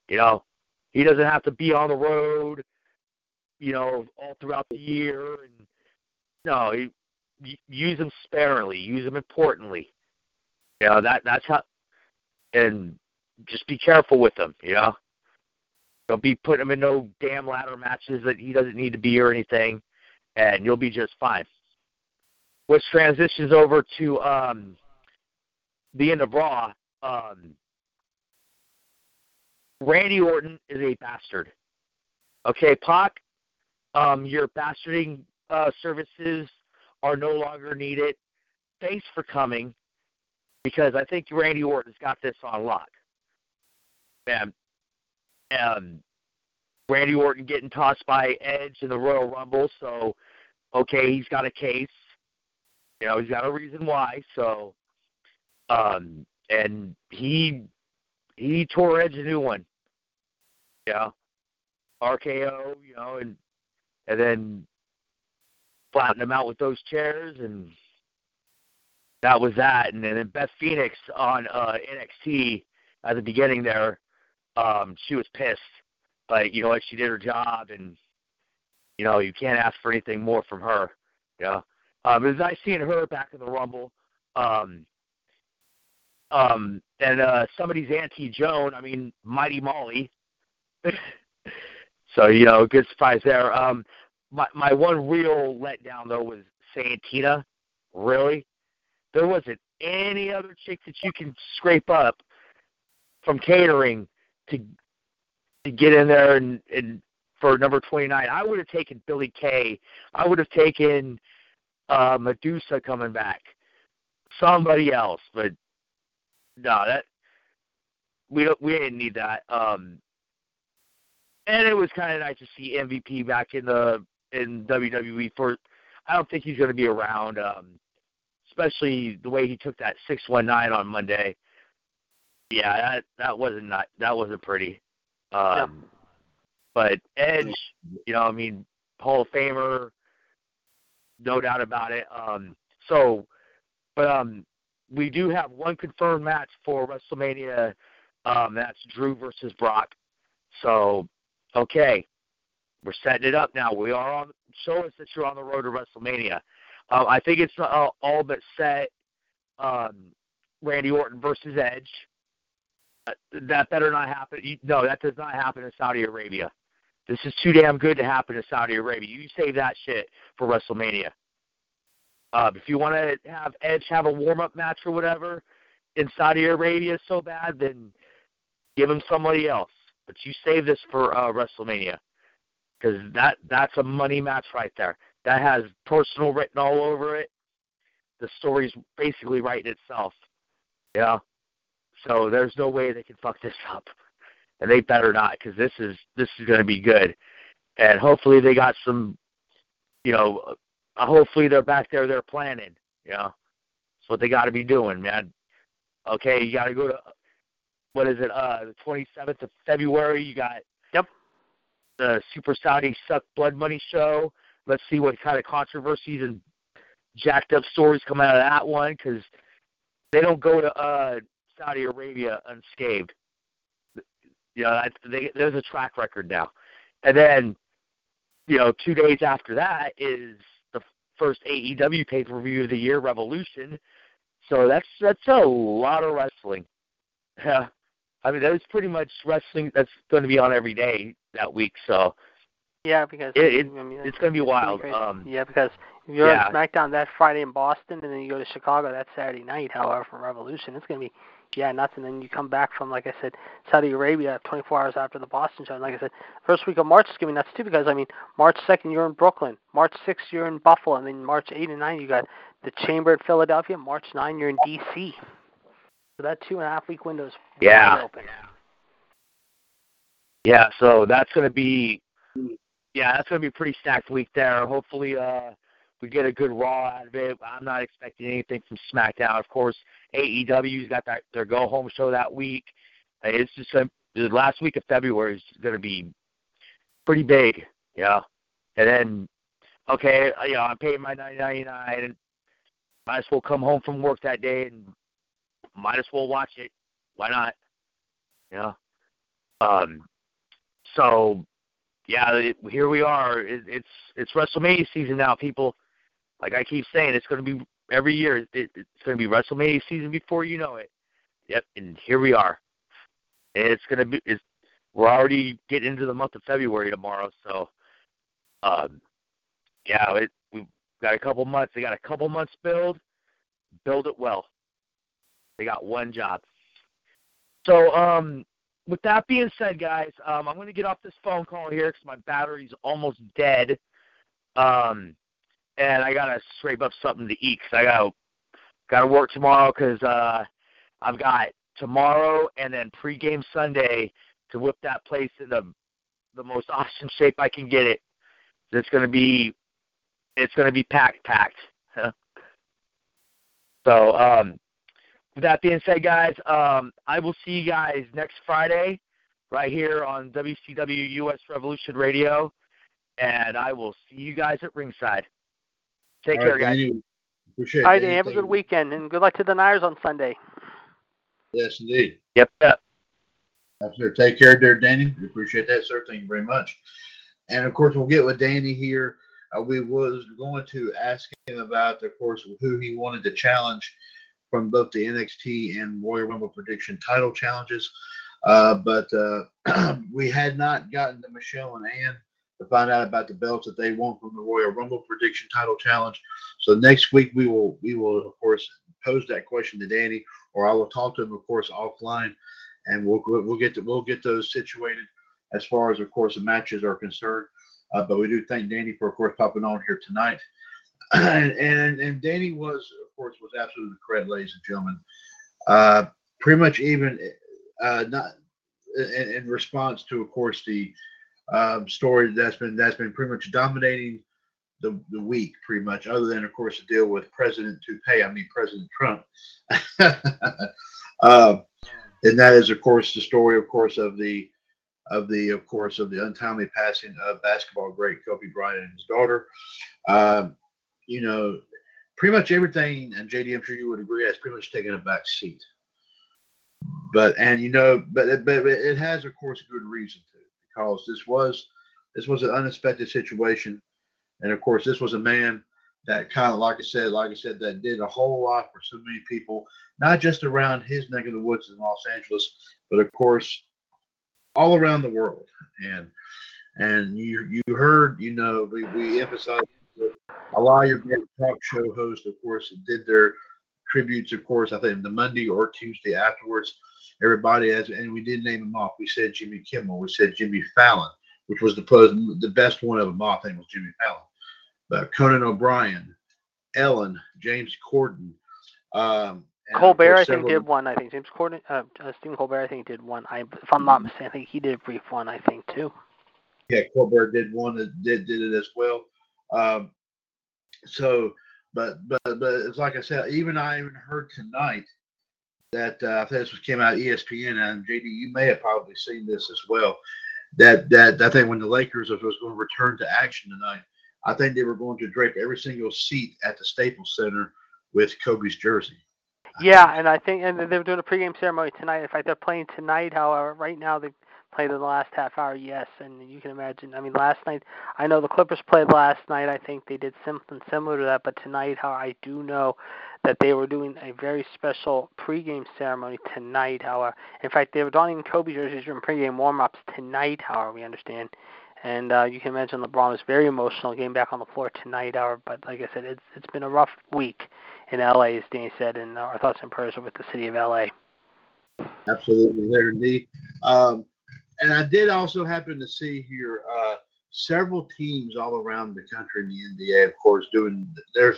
You know, he doesn't have to be on the road. You know, all throughout the year, and no, he use them sparingly, use them importantly. You know that that's how, and just be careful with them. You know, don't be putting him in no damn ladder matches that he doesn't need to be or anything, and you'll be just fine. Which transitions over to um, the end of Raw. Um, Randy Orton is a bastard. Okay, Pac, um, your bastarding uh, services are no longer needed. Thanks for coming because I think Randy Orton's got this on lock. And, and Randy Orton getting tossed by Edge in the Royal Rumble, so okay, he's got a case. You know, he's got a reason why. So, um, and he he tore Edge a new one. Yeah, RKO. You know, and and then flattened them out with those chairs, and that was that. And then Beth Phoenix on uh, NXT at the beginning there, um, she was pissed, but you know what? She did her job, and you know you can't ask for anything more from her. You know, um, as I seen her back in the Rumble, um, um, and uh, somebody's Auntie Joan. I mean, Mighty Molly. so you know, good surprise there. Um, my my one real letdown though was Santina. Really, there wasn't any other chick that you can scrape up from catering to to get in there and, and for number 29. I would have taken Billie Kay. I would have taken uh, Medusa coming back. Somebody else, but no, that we don't we didn't need that. Um, and it was kind of nice to see MVP back in the in WWE for. I don't think he's going to be around, um, especially the way he took that six one nine on Monday. Yeah, that that wasn't not that wasn't pretty. Um, yeah. But Edge, you know, I mean, Hall of Famer, no doubt about it. Um, so, but um, we do have one confirmed match for WrestleMania. Um, that's Drew versus Brock. So, okay, we're setting it up now. We are on. Show us that you're on the road to WrestleMania. Uh, I think it's uh, all but set. Um, Randy Orton versus Edge. Uh, that better not happen. You, no, that does not happen in Saudi Arabia. This is too damn good to happen in Saudi Arabia. You save that shit for WrestleMania. Uh, if you want to have Edge have a warm up match or whatever in Saudi Arabia so bad, then give him somebody else. but you save this for uh, WrestleMania because that that's a money match right there. That has personal written all over it. The story's basically writing itself. Yeah. So there's no way they can fuck this up, and they better not because this is this is going to be good, and hopefully they got some, you know, uh, hopefully they're back there they're planning. Yeah. That's what they got to be doing, man. Okay, you got to go to what is it? Uh, the 27th of February. You got Yep. the Super Saudi Suck Blood Money show. Let's see what kind of controversies and jacked up stories come out of that one because they don't go to uh, Saudi Arabia unscathed. You know, that's, they, there's a track record now. And then, you know, two days after that is the first AEW pay per view of the year, Revolution. So that's that's a lot of wrestling. Yeah, I mean that is pretty much wrestling that's going to be on every day that week. So Yeah, because It- it- I mean, it's going to be wild. Um, yeah, because if you're yeah. on SmackDown that Friday in Boston, and then you go to Chicago that Saturday night. However, for Revolution, it's gonna be yeah nuts. And then you come back from like I said, Saudi Arabia 24 hours after the Boston show. And like I said, first week of March is be nuts too because I mean March 2nd you're in Brooklyn, March 6th you're in Buffalo, and then March 8 and 9 you got the Chamber at Philadelphia. March 9 you're in DC. So that two and a half week window is Yeah. wide open. Yeah, so that's going to be yeah, that's going to be a pretty stacked week there. Hopefully uh we get a good raw out of it. I'm not expecting anything from SmackDown. Of course, AEW's got that their go home show that week. It's just gonna, the last week of February is going to be pretty big, yeah. And then okay, uh, you know, I'm paying my 9.99 and might as well come home from work that day and might as well watch it. Why not? Yeah. Um so yeah, it, here we are. It, it's it's WrestleMania season now, people. Like I keep saying, it's going to be every year. It, it's going to be WrestleMania season before you know it. Yep, and here we are. And it's going to be. It's, we're already getting into the month of February tomorrow, so um, yeah, it, we've got a couple months. They got a couple months build. Build it well. They got one job. So um, with that being said, guys, um, I'm going to get off this phone call here because my battery's almost dead. Um, and I gotta scrape up something to eat because I gotta gotta work tomorrow 'cause uh, I've got tomorrow and then pregame Sunday to whip that place in the the most awesome shape I can get it. It's gonna be it's gonna be packed, packed. so um, with that being said, guys, um, I will see you guys next Friday right here on WCW US Revolution Radio, and I will see you guys at ringside. Take All care, right, guys. Appreciate. All right, have a good weekend and good luck to the Niners on Sunday. Yes, indeed. Yep. yep. Absolutely. Take care, dear Danny. We appreciate that, sir. Thank you very much. And of course, we'll get with Danny here. Uh, we was going to ask him about, of course, who he wanted to challenge from both the NXT and Royal Rumble prediction title challenges. Uh, but uh, we had not gotten to Michelle and Ann to find out about the belts that they want from the Royal Rumble prediction title challenge. So next week we will we will of course pose that question to Danny, or I will talk to him, of course, offline and we'll we'll get to, we'll get those situated as far as of course the matches are concerned. Uh, but we do thank Danny for of course popping on here tonight. and, and and Danny was of course was absolutely correct, ladies and gentlemen. Uh, pretty much even uh, not in, in response to of course the um, story that's been that's been pretty much dominating the, the week pretty much other than of course the deal with President Toupee, I mean President Trump. uh, and that is of course the story of course of the of the of course of the untimely passing of basketball great Kobe Bryant and his daughter. Um, you know, pretty much everything, and JD, I'm sure you would agree, has pretty much taken a back seat. But and you know, but it, but it has of course good reason because this was this was an unexpected situation, and of course this was a man that kind of like I said, like I said, that did a whole lot for so many people, not just around his neck of the woods in Los Angeles, but of course all around the world. And and you you heard, you know, we, we emphasized a lot of your talk show hosts, of course, did their tributes, of course, I think the Monday or Tuesday afterwards. Everybody has, and we did name them off. We said Jimmy Kimmel. We said Jimmy Fallon, which was the the best one of them all. I think was Jimmy Fallon. But Conan O'Brien, Ellen, James Corden, um, Colbert, I think, did one. I think James Corden, uh, uh, Stephen Colbert, I think, did one. I, if I'm not mistaken, I think he did a brief one. I think too. Yeah, Colbert did one. That did did it as well. Um, so, but but but it's like I said. Even I even heard tonight that uh, this came out ESPN and JD. You may have probably seen this as well. That that I think when the Lakers was going to return to action tonight, I think they were going to drape every single seat at the Staples Center with Kobe's jersey. Yeah, and I think and they're doing a pregame ceremony tonight. In fact, they're playing tonight. However, right now they played in the last half hour. Yes, and you can imagine. I mean, last night I know the Clippers played last night. I think they did something similar to that. But tonight, how I do know that they were doing a very special pregame ceremony tonight. However, in fact, they were donning Kobe jerseys during pregame warm-ups tonight. However, we understand. And uh, you can imagine LeBron was very emotional getting back on the floor tonight. However, but like I said, it's it's been a rough week in LA, as Danny said, and our thoughts and prayers are with the city of LA. Absolutely, there indeed. Um, and I did also happen to see here uh, several teams all around the country in the NBA, of course, doing their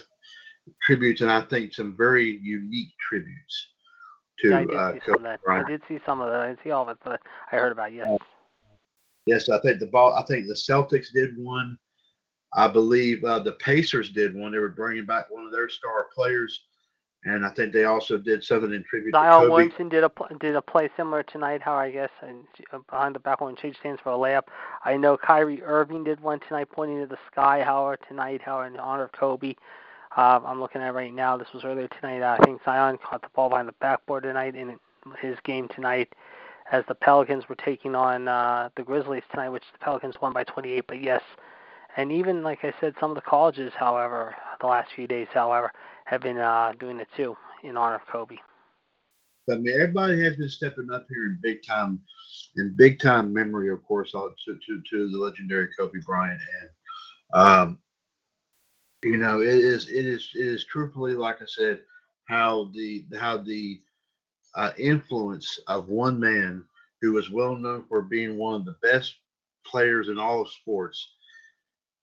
tributes, and I think some very unique tributes to yeah, I did uh, see some of that. I did see some of that. I didn't see all of it, but I heard about yes. Uh, yes, I think the ball. I think the Celtics did one. I believe uh, the Pacers did one. They were bringing back one of their star players, and I think they also did something in tribute Zion to Kobe. Williamson did a did a play similar tonight. How I guess and uh, behind the back one change stands for a layup. I know Kyrie Irving did one tonight, pointing to the sky. How tonight, how in honor of Kobe. Uh, I'm looking at right now. This was earlier tonight. I think Zion caught the ball behind the backboard tonight in his game tonight as the Pelicans were taking on uh, the Grizzlies tonight, which the Pelicans won by 28. But yes, and even like I said, some of the colleges, however, the last few days, however, have been uh, doing it too in honor of Kobe. I mean, everybody has been stepping up here in big time, in big time memory, of course, to to, to the legendary Kobe Bryant, and um, you know, it is it is it is truthfully, like I said, how the how the uh, influence of one man who was well known for being one of the best players in all of sports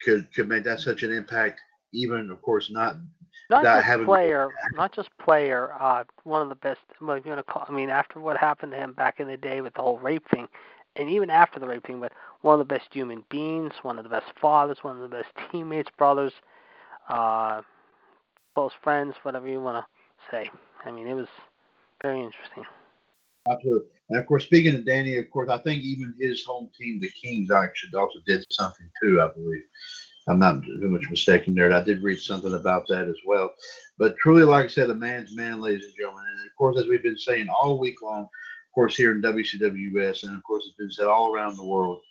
could could make that such an impact. Even of course not not just having player, not just player. Uh, one of the best. Well, you gonna call. I mean, after what happened to him back in the day with the whole rape thing, and even after the rape thing, but one of the best human beings, one of the best fathers, one of the best teammates, brothers, uh, close friends, whatever you want to say. I mean, it was very interesting. Absolutely. And of course, speaking of Danny, of course, I think even his home team, the Kings, actually also did something too. I believe. I'm not too much mistaken there. I did read something about that as well. But truly, like I said, a man's man, ladies and gentlemen. And of course, as we've been saying all week long, of course, here in WCWS, and of course, it's been said all around the world,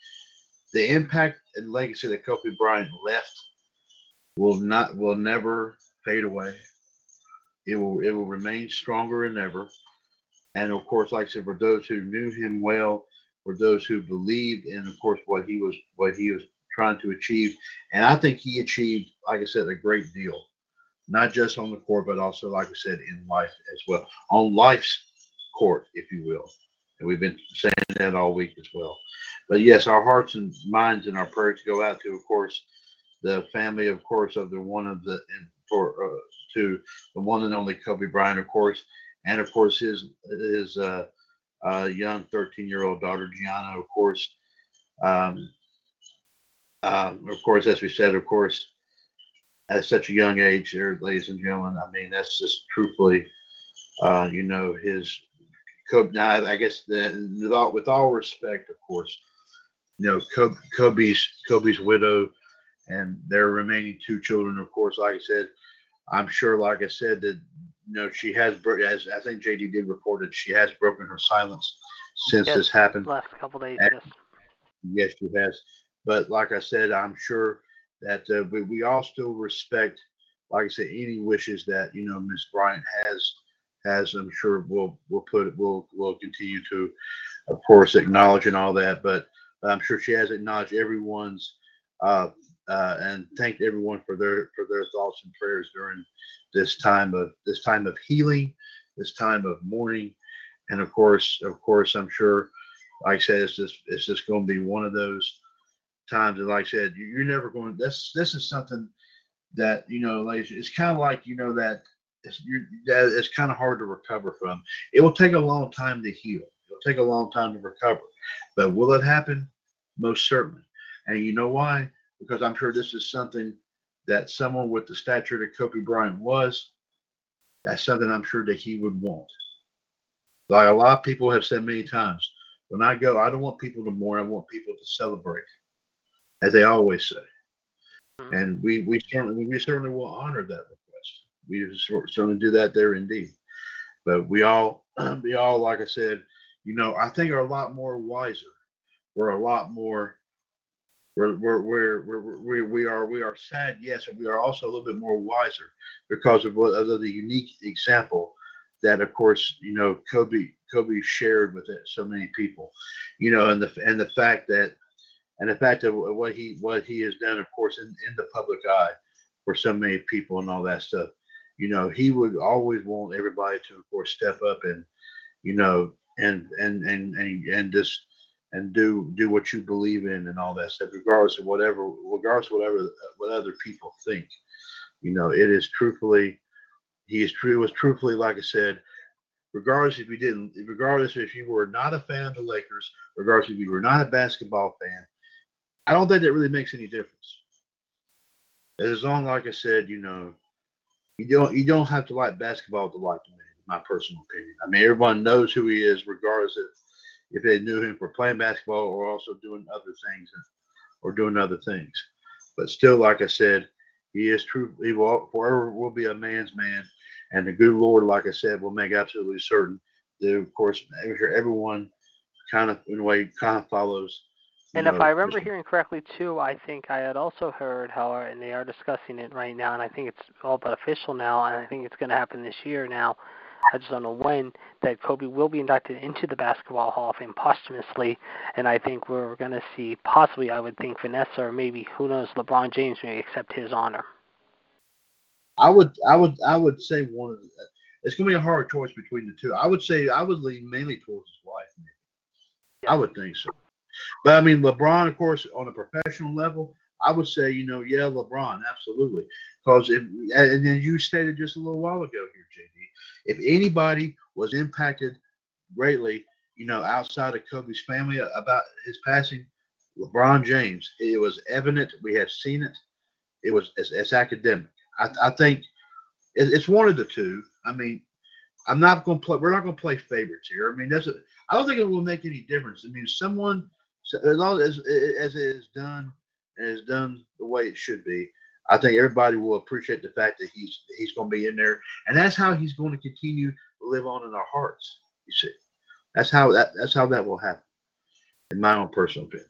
the impact and legacy that Kobe Bryant left will not will never fade away. It will it will remain stronger than ever. And of course, like I said, for those who knew him well, for those who believed in, of course, what he was what he was trying to achieve, and I think he achieved, like I said, a great deal, not just on the court, but also, like I said, in life as well, on life's court, if you will. And we've been saying that all week as well. But yes, our hearts and minds and our prayers go out to, of course, the family, of course, of the one of the and for uh, to the one and only Kobe Bryant, of course, and of course his his uh, uh, young 13 year old daughter Gianna, of course. Um, um, of course, as we said, of course, at such a young age, there, ladies and gentlemen. I mean, that's just truthfully, uh, you know, his. Now, I guess the, with all, with all respect, of course, you know, Kobe's Kobe's widow and their remaining two children. Of course, like I said, I'm sure, like I said, that you know she has, as I think JD did report it, she has broken her silence since yes, this happened. Last couple days, yes. Yes, she has. But like I said, I'm sure that uh, we, we all still respect, like I said, any wishes that you know Miss Bryant has has. I'm sure we'll we'll put it. We'll we'll continue to, of course, acknowledge and all that. But I'm sure she has acknowledged everyone's uh, uh, and thanked everyone for their for their thoughts and prayers during this time of this time of healing, this time of mourning, and of course, of course, I'm sure, like I said, it's just it's just going to be one of those times. And like I said, you, you're never going. This this is something that you know, like it's kind of like you know that it's you that it's kind of hard to recover from. It will take a long time to heal. It'll take a long time to recover, but will it happen? Most certainly. And you know why? Because I'm sure this is something that someone with the stature that Kobe Bryant was, that's something I'm sure that he would want. Like a lot of people have said many times, when I go, I don't want people to mourn. I want people to celebrate, as they always say. Mhm. And we we certainly we certainly will honor that request. We cer- certainly do that there indeed. But we all we all like I said, you know, I think are a lot more wiser. We're a lot more. We're we're we're, we're we we are we are sad, yes, and we are also a little bit more wiser because of what of the unique example that, of course, you know, Kobe Kobe shared with it so many people, you know, and the and the fact that and the fact of what he what he has done, of course, in, in the public eye for so many people and all that stuff. You know, he would always want everybody to, of course, step up and, you know, and and and and and just and do do what you believe in and all that stuff, regardless of whatever, regardless of whatever what other people think. You know, it is truthfully, he is true. It was truthfully, like I said, regardless if you didn't, regardless if you were not a fan of the Lakers, regardless if you were not a basketball fan, I don't think that really makes any difference. As long, like I said, you know, you don't you don't have to like basketball to like man. In my personal opinion. I mean, everyone knows who he is, regardless of if they knew him for playing basketball or also doing other things or doing other things. But still, like I said, he is true. He will forever will be a man's man, and the good Lord, like I said, will make absolutely certain that, of course, everyone kind of in a way kind of follows. And if I remember hearing correctly too, I think I had also heard how, and they are discussing it right now, and I think it's all but official now, and I think it's going to happen this year now. I just don't know when that Kobe will be inducted into the Basketball Hall of Fame posthumously, and I think we're going to see possibly, I would think Vanessa or maybe who knows, LeBron James may accept his honor. I would, I would, I would say one of the. It's going to be a hard choice between the two. I would say I would lean mainly towards his wife. Maybe. I would think so. But I mean, LeBron, of course, on a professional level, I would say, you know, yeah, LeBron, absolutely. Because and then you stated just a little while ago here, JD, if anybody was impacted greatly, you know, outside of Kobe's family about his passing, LeBron James. It was evident. We have seen it. It was it's, it's academic. I, I think it, it's one of the two. I mean, I'm not going to play. We're not going to play favorites here. I mean, that's. I don't think it will make any difference. I mean, someone as long as as it is done and is done the way it should be, I think everybody will appreciate the fact that he's he's going to be in there, and that's how he's going to continue to live on in our hearts. You see, that's how that that's how that will happen, in my own personal opinion.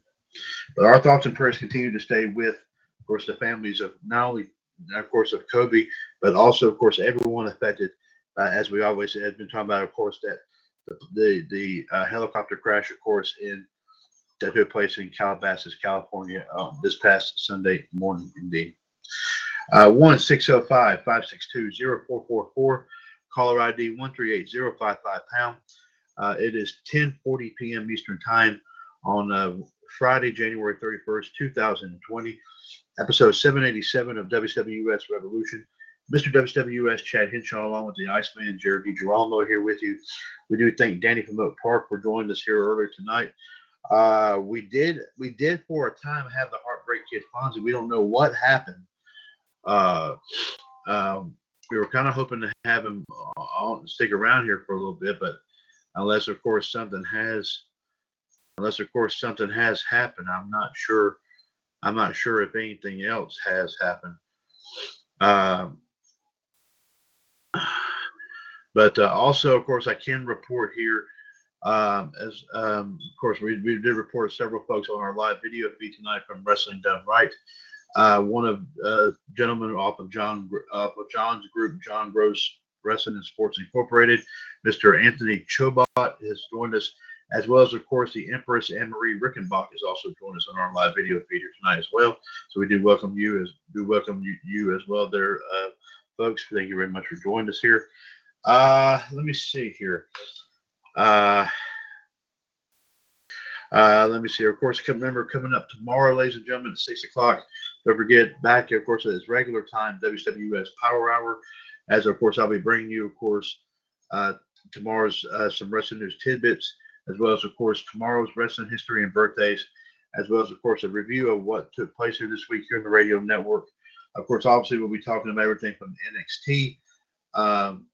But our thoughts and prayers continue to stay with, of course, the families of not only, of course, of Kobe, but also, of course, everyone affected. Uh, as we always have been talking about, of course, that the the, the uh, helicopter crash, of course, in that took place in Calabasas, California, uh, this past Sunday morning, indeed. Uh, one six zero five five six two zero four four four, caller ID one three eight zero five five pound. Uh, it is 10:40 p.m. Eastern Time on uh, Friday, January 31st, 2020, episode 787 of WWS Revolution. Mr. WWS Chad Henshaw, along with the Iceman Jared DiGirolamo here with you. We do thank Danny from Oak Park for joining us here earlier tonight. Uh, we did we did for a time have the Heartbreak Kid Fonzie. We don't know what happened. Uh, um, we were kind of hoping to have him on, stick around here for a little bit, but unless of course something has unless of course something has happened i'm not sure i'm not sure if anything else has happened. Um, but uh, also of course i can report here um, as um, of course we, we did report several folks on our live video feed tonight from wrestling done wright uh, one of uh, gentlemen off of john of john's group john gross wrestling and sports incorporated mr anthony chobot has joined us as well as, of course, the Empress Anne Marie Rickenbach is also joining us on our live video feed tonight as well. So we do welcome you as do welcome you, you as well, there, uh, folks. Thank you very much for joining us here. Uh, let me see here. Uh, uh, let me see. Of course, remember coming up tomorrow, ladies and gentlemen, at six o'clock. Don't forget back, of course, at its regular time, WWS Power Hour. As of course, I'll be bringing you, of course, uh, tomorrow's uh, some wrestling news tidbits, as well as, of course, tomorrow's wrestling history and birthdays, as well as, of course, a review of what took place here this week here in the radio network. Of course, obviously, we'll be talking about everything from NXT, um,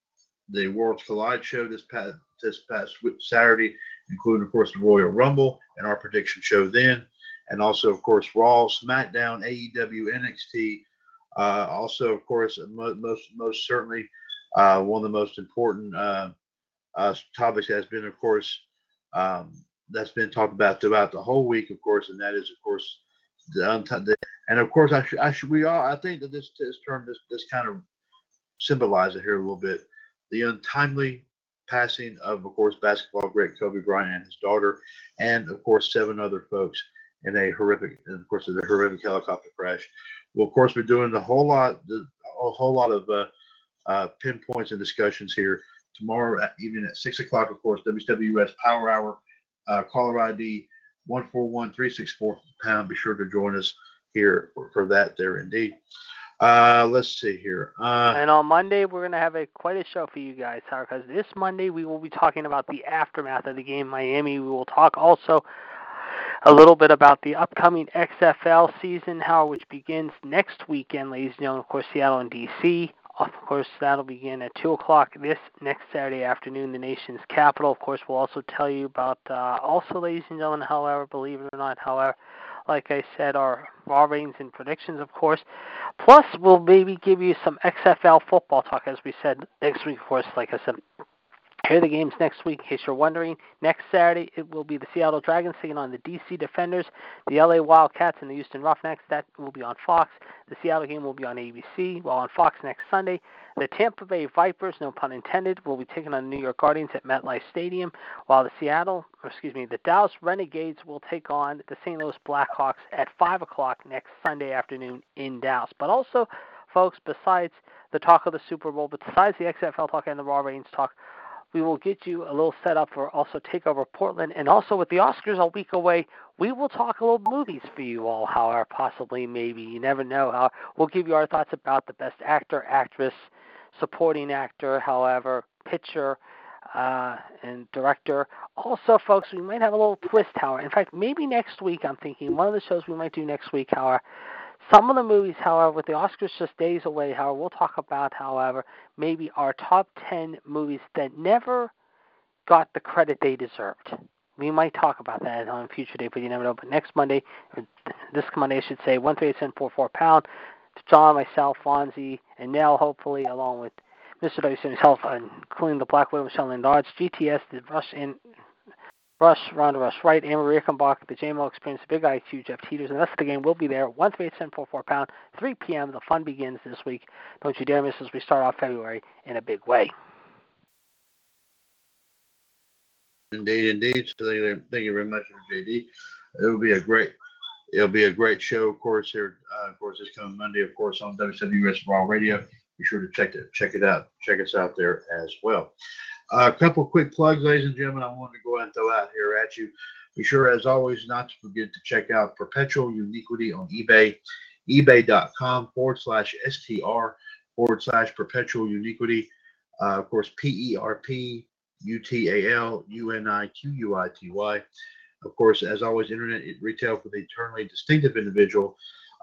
the Worlds Collide show this past this past Saturday, including, of course, the Royal Rumble and our prediction show then, and also, of course, Raw, SmackDown, AEW, NXT. Uh, also, of course, most most certainly uh, one of the most important uh, uh, topics has been, of course, um, that's been talked about throughout the whole week, of course, and that is, of course, the, unt- and of course, I should, I should, we all, I think that this this term, this this kind of symbolizes it here a little bit, the untimely passing of, of course, basketball great Kobe Bryant and his daughter, and of course, seven other folks in a horrific, of course, a horrific helicopter crash. We'll, of course, be doing a whole lot, a whole lot of uh, uh, pinpoints and discussions here tomorrow at, evening at six o'clock. Of course, WWS Power Hour, uh, caller ID one four one three six four pound. Be sure to join us here for, for that. There indeed. Uh, let's see here. Uh, and on Monday, we're going to have a quite a show for you guys, because this Monday we will be talking about the aftermath of the game Miami. We will talk also a little bit about the upcoming XFL season, how which begins next weekend, ladies and gentlemen. Of course, Seattle and DC. Of course, that'll begin at two o'clock this next Saturday afternoon, the nation's capital. Of course, we'll also tell you about uh, also, ladies and gentlemen. However, believe it or not, however like I said, our raw ratings and predictions, of course. Plus, we'll maybe give you some XFL football talk, as we said next week, of course. Like I said, here are the games next week, in case you're wondering. Next Saturday, it will be the Seattle Dragons taking on the DC Defenders, the LA Wildcats, and the Houston Roughnecks. That will be on Fox. The Seattle game will be on ABC, while on Fox next Sunday. The Tampa Bay Vipers, no pun intended, will be taking on the New York Guardians at MetLife Stadium, while the Seattle, excuse me, the Dallas Renegades will take on the St. Louis BattleHawks at 5 o'clock next Sunday afternoon in Dallas. But also, folks, besides the talk of the Super Bowl, besides the XFL talk and the Raw Ratings talk, we will get you a little set up for also Takeover Portland, and also with the Oscars a week away, we will talk a little movies for you all. However, possibly, maybe you never know. How we'll give you our thoughts about the best actor, actress, supporting actor, however, pitcher, uh, and director. Also, folks, we might have a little twist, however. In fact, maybe next week, I'm thinking one of the shows we might do next week, however. Some of the movies, however, with the Oscars just days away, however, we'll talk about, however, maybe our top 10 movies that never got the credit they deserved. We might talk about that on a future date, but you never know. But next Monday, this Monday, I should say, 138 pound John, myself, Fonzie, and Nell, hopefully, along with Mr. W. himself, including the Black Widow, Michelle Lindars, GTS, the Rush and Rush, Ronda Rush Wright, Anne Marie Rickenbach, the JMO Experience, Big IQ, Jeff Teeters, and the rest of the game will be there. 138 pound, 3 p.m. The fun begins this week. Don't you dare miss as we start off February in a big way. Indeed, indeed. So thank you, thank you very much, JD. It will be a great it'll be a great show, of course. Here, uh, of course, this coming Monday, of course, on WWS Raw Radio. Be sure to check it, check it out, check us out there as well. A couple quick plugs, ladies and gentlemen. I wanted to go ahead and throw out here at you. Be sure, as always, not to forget to check out Perpetual Uniquity on eBay, ebay.com forward slash str forward slash Perpetual Uniquity. Uh, of course, P E R P U T A L U N I Q U I T Y. Of course, as always, internet retail for the eternally distinctive individual.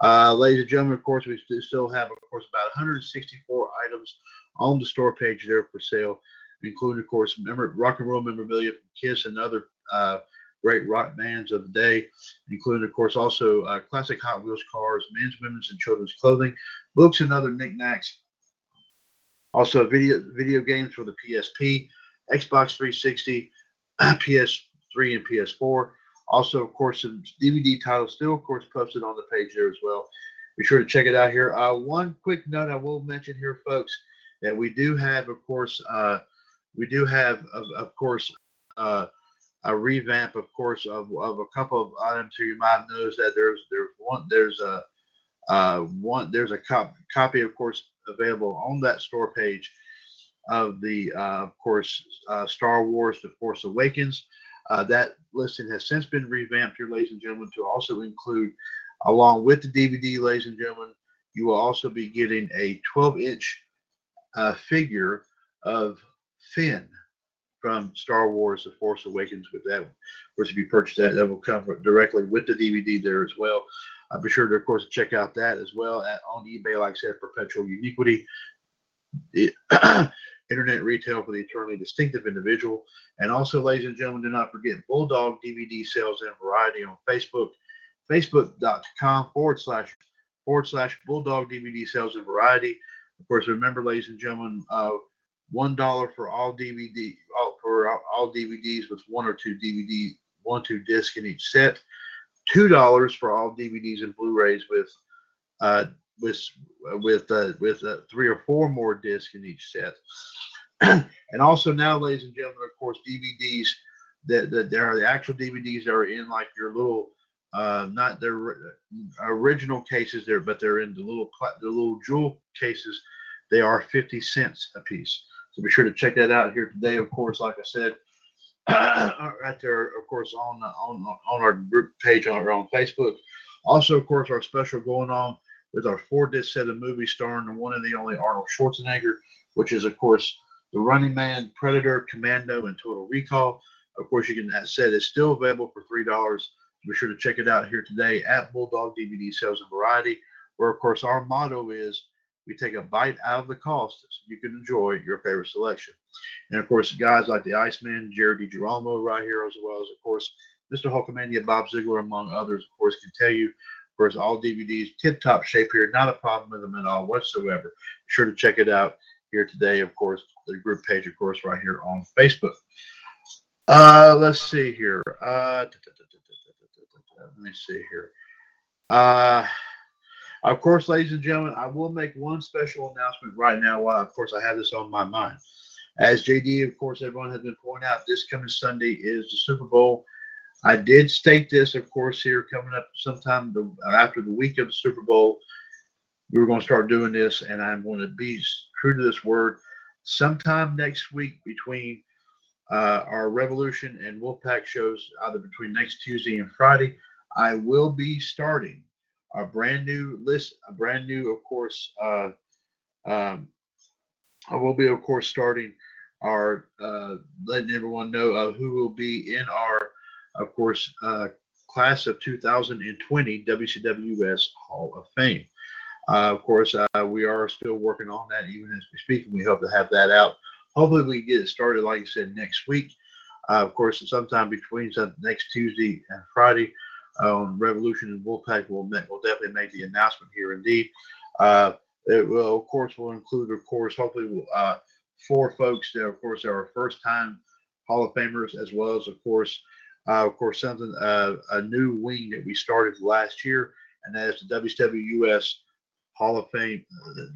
Uh, ladies and gentlemen, of course, we still have, of course, about 164 items on the store page there for sale, including, of course, rock and roll memorabilia from Kiss and other uh, great rock bands of the day, including, of course, also uh, classic Hot Wheels cars, men's, women's, and children's clothing, books, and other knickknacks. Also, video video games for the PSP, Xbox 360, PS PS3 and PS4. Also, of course, some DVD titles still, of course, posted on the page there as well. Be sure to check it out here. Uh, one quick note I will mention here, folks, that we do have, of course, uh, we do have, of, of course, uh, a revamp, of course, of, of a couple of items here. You might notice that there's there's one there's a uh, one there's a cop, copy, of course, available on that store page of the, uh, of course, uh, Star Wars: The Force Awakens. Uh, that listing has since been revamped here, ladies and gentlemen, to also include, along with the DVD, ladies and gentlemen, you will also be getting a 12-inch uh, figure of Finn from Star Wars: The Force Awakens. With that, one. of course, if you purchase that, that will come directly with the DVD there as well. Uh, be sure to, of course, check out that as well at on eBay. Like I said, Perpetual Uniquity. It, internet retail for the eternally distinctive individual. And also, ladies and gentlemen, do not forget Bulldog DVD sales and variety on Facebook, facebook.com forward slash forward slash Bulldog DVD sales and variety. Of course, remember, ladies and gentlemen, uh, one dollar for all DVD all, for all DVDs with one or two DVD one two disc in each set. Two dollars for all DVDs and Blu-rays with uh, with with uh, with uh, three or four more discs in each set. and also now, ladies and gentlemen, of course, DVDs that, that there are the actual DVDs that are in like your little uh, not their original cases there, but they're in the little the little jewel cases. They are 50 cents a piece. So be sure to check that out here today. Of course, like I said, right there, of course, on on on our group page on our on Facebook. Also, of course, our special going on with our four disc set of movies starring the one and the only Arnold Schwarzenegger, which is, of course, The Running Man, Predator, Commando, and Total Recall. Of course, you can, that set is still available for $3. Be sure to check it out here today at Bulldog DVD Sales and Variety, where, of course, our motto is we take a bite out of the cost so you can enjoy your favorite selection. And, of course, guys like the Iceman, Jared DiGirolamo right here, as well as, of course, Mr. Hulkamania, Bob Ziegler, among others, of course, can tell you of course, all DVDs, tip top shape here, not a problem with them at all whatsoever. Be sure to check it out here today, of course, the group page, of course, right here on Facebook. Uh, let's see here. Uh, let me see here. Uh, of course, ladies and gentlemen, I will make one special announcement right now while, of course, I have this on my mind. As JD, of course, everyone has been pointing out, this coming Sunday is the Super Bowl. I did state this, of course, here coming up sometime the, after the week of the Super Bowl. We were going to start doing this, and I'm going to be true to this word. Sometime next week, between uh, our Revolution and Wolfpack shows, either between next Tuesday and Friday, I will be starting a brand new list, a brand new, of course. Uh, um, I will be, of course, starting our uh, letting everyone know of who will be in our of course, uh, class of 2020 WCWS Hall of Fame. Uh, of course, uh, we are still working on that even as we speak, and we hope to have that out. Hopefully, we get it started, like I said, next week. Uh, of course, sometime between next Tuesday and Friday on Revolution and Wolfpack, we'll, we'll definitely make the announcement here indeed. Uh, it will, of course, will include, of course, hopefully, uh, four folks that, of course, are first time Hall of Famers, as well as, of course, uh, of course, something uh, a new wing that we started last year, and that is the WWS Hall of Fame,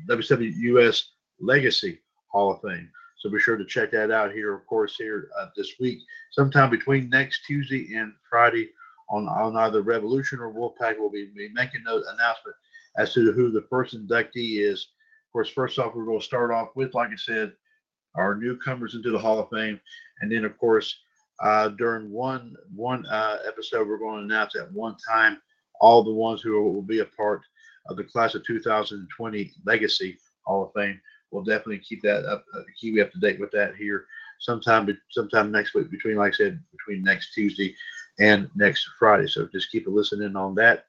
uh, WWS Legacy Hall of Fame. So be sure to check that out here, of course, here uh, this week, sometime between next Tuesday and Friday on, on either Revolution or Wolfpack. We'll be, be making an announcement as to who the first inductee is. Of course, first off, we're going to start off with, like I said, our newcomers into the Hall of Fame, and then, of course, uh, during one one uh, episode, we're going to announce at one time all the ones who will be a part of the class of 2020 Legacy Hall of Fame. We'll definitely keep that up, uh, keep you up to date with that here sometime sometime next week between, like I said, between next Tuesday and next Friday. So just keep listening on that.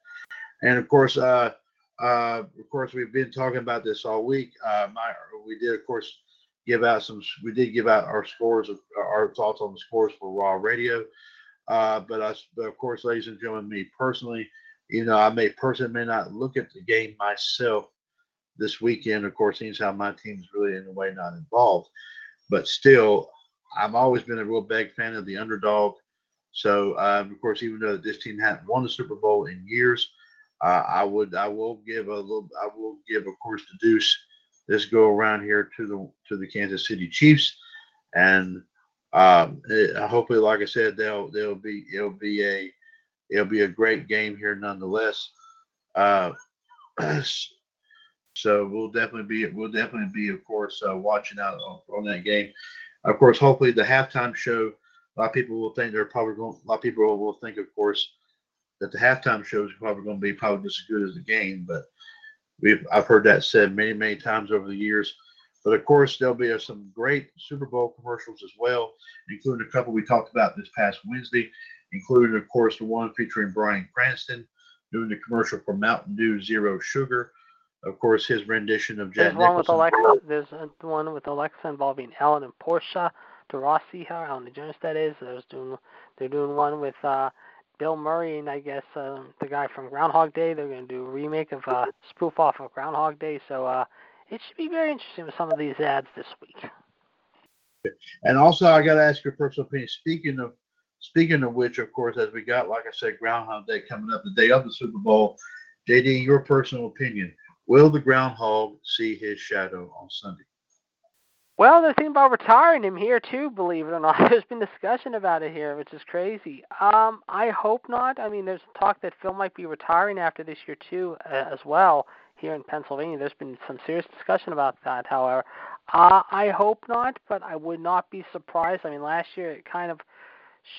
And of course, uh, uh, of course, we've been talking about this all week. Uh, my, we did, of course, give out some. We did give out our scores, our thoughts on the scores for Raw Radio. Uh, but I, but of course, ladies and gentlemen, me personally, you know, I may personally may not look at the game myself this weekend. Of course, seeing how my team's really in a way not involved, but still, I've always been a real big fan of the underdog. So, um, of course, even though this team hadn't won the Super Bowl in years, uh, I would, I will give a little, I will give, of course, the deuce this go around here to the to the Kansas City Chiefs, and Um, eh, hopefully, like I said, they'll they'll be it'll be a it'll be a great game here nonetheless. Uh, so we'll definitely be we'll definitely be of course uh, watching out on, on, that game. Of course, hopefully the halftime show. A lot of people will think they're probably going. A lot of people will think, of course, that the halftime show is probably going to be probably just as good as the game. But we've I've heard that said many many times over the years. But of course, there'll be some great Super Bowl commercials as well, including a couple we talked about this past Wednesday, including, of course, the one featuring Bryan Cranston doing the commercial for Mountain Dew Zero Sugar. Of course, his rendition of Jack There's one with Alexa. There's one with Alexa involving Ellen and Portia Rossi, how Ellen DeGeneres that is. There's doing they're doing one with uh, Bill Murray and I guess uh, the guy from Groundhog Day. They're going to do a remake of uh, spoof off of Groundhog Day. So uh, it should be very interesting with some of these ads this week. And also, I got to ask your personal opinion. Speaking of speaking of which, of course, as we got, like I said, Groundhog Day coming up, the day of the Super Bowl. JD, your personal opinion: Will the groundhog see his shadow on Sunday? Well, they're thinking about retiring him here too. Believe it or not, there's been discussion about it here, which is crazy. Um, I hope not. I mean, there's talk that Phil might be retiring after this year too, uh, as well here in Pennsylvania. There's been some serious discussion about that. However, uh, I hope not, but I would not be surprised. I mean, last year it kind of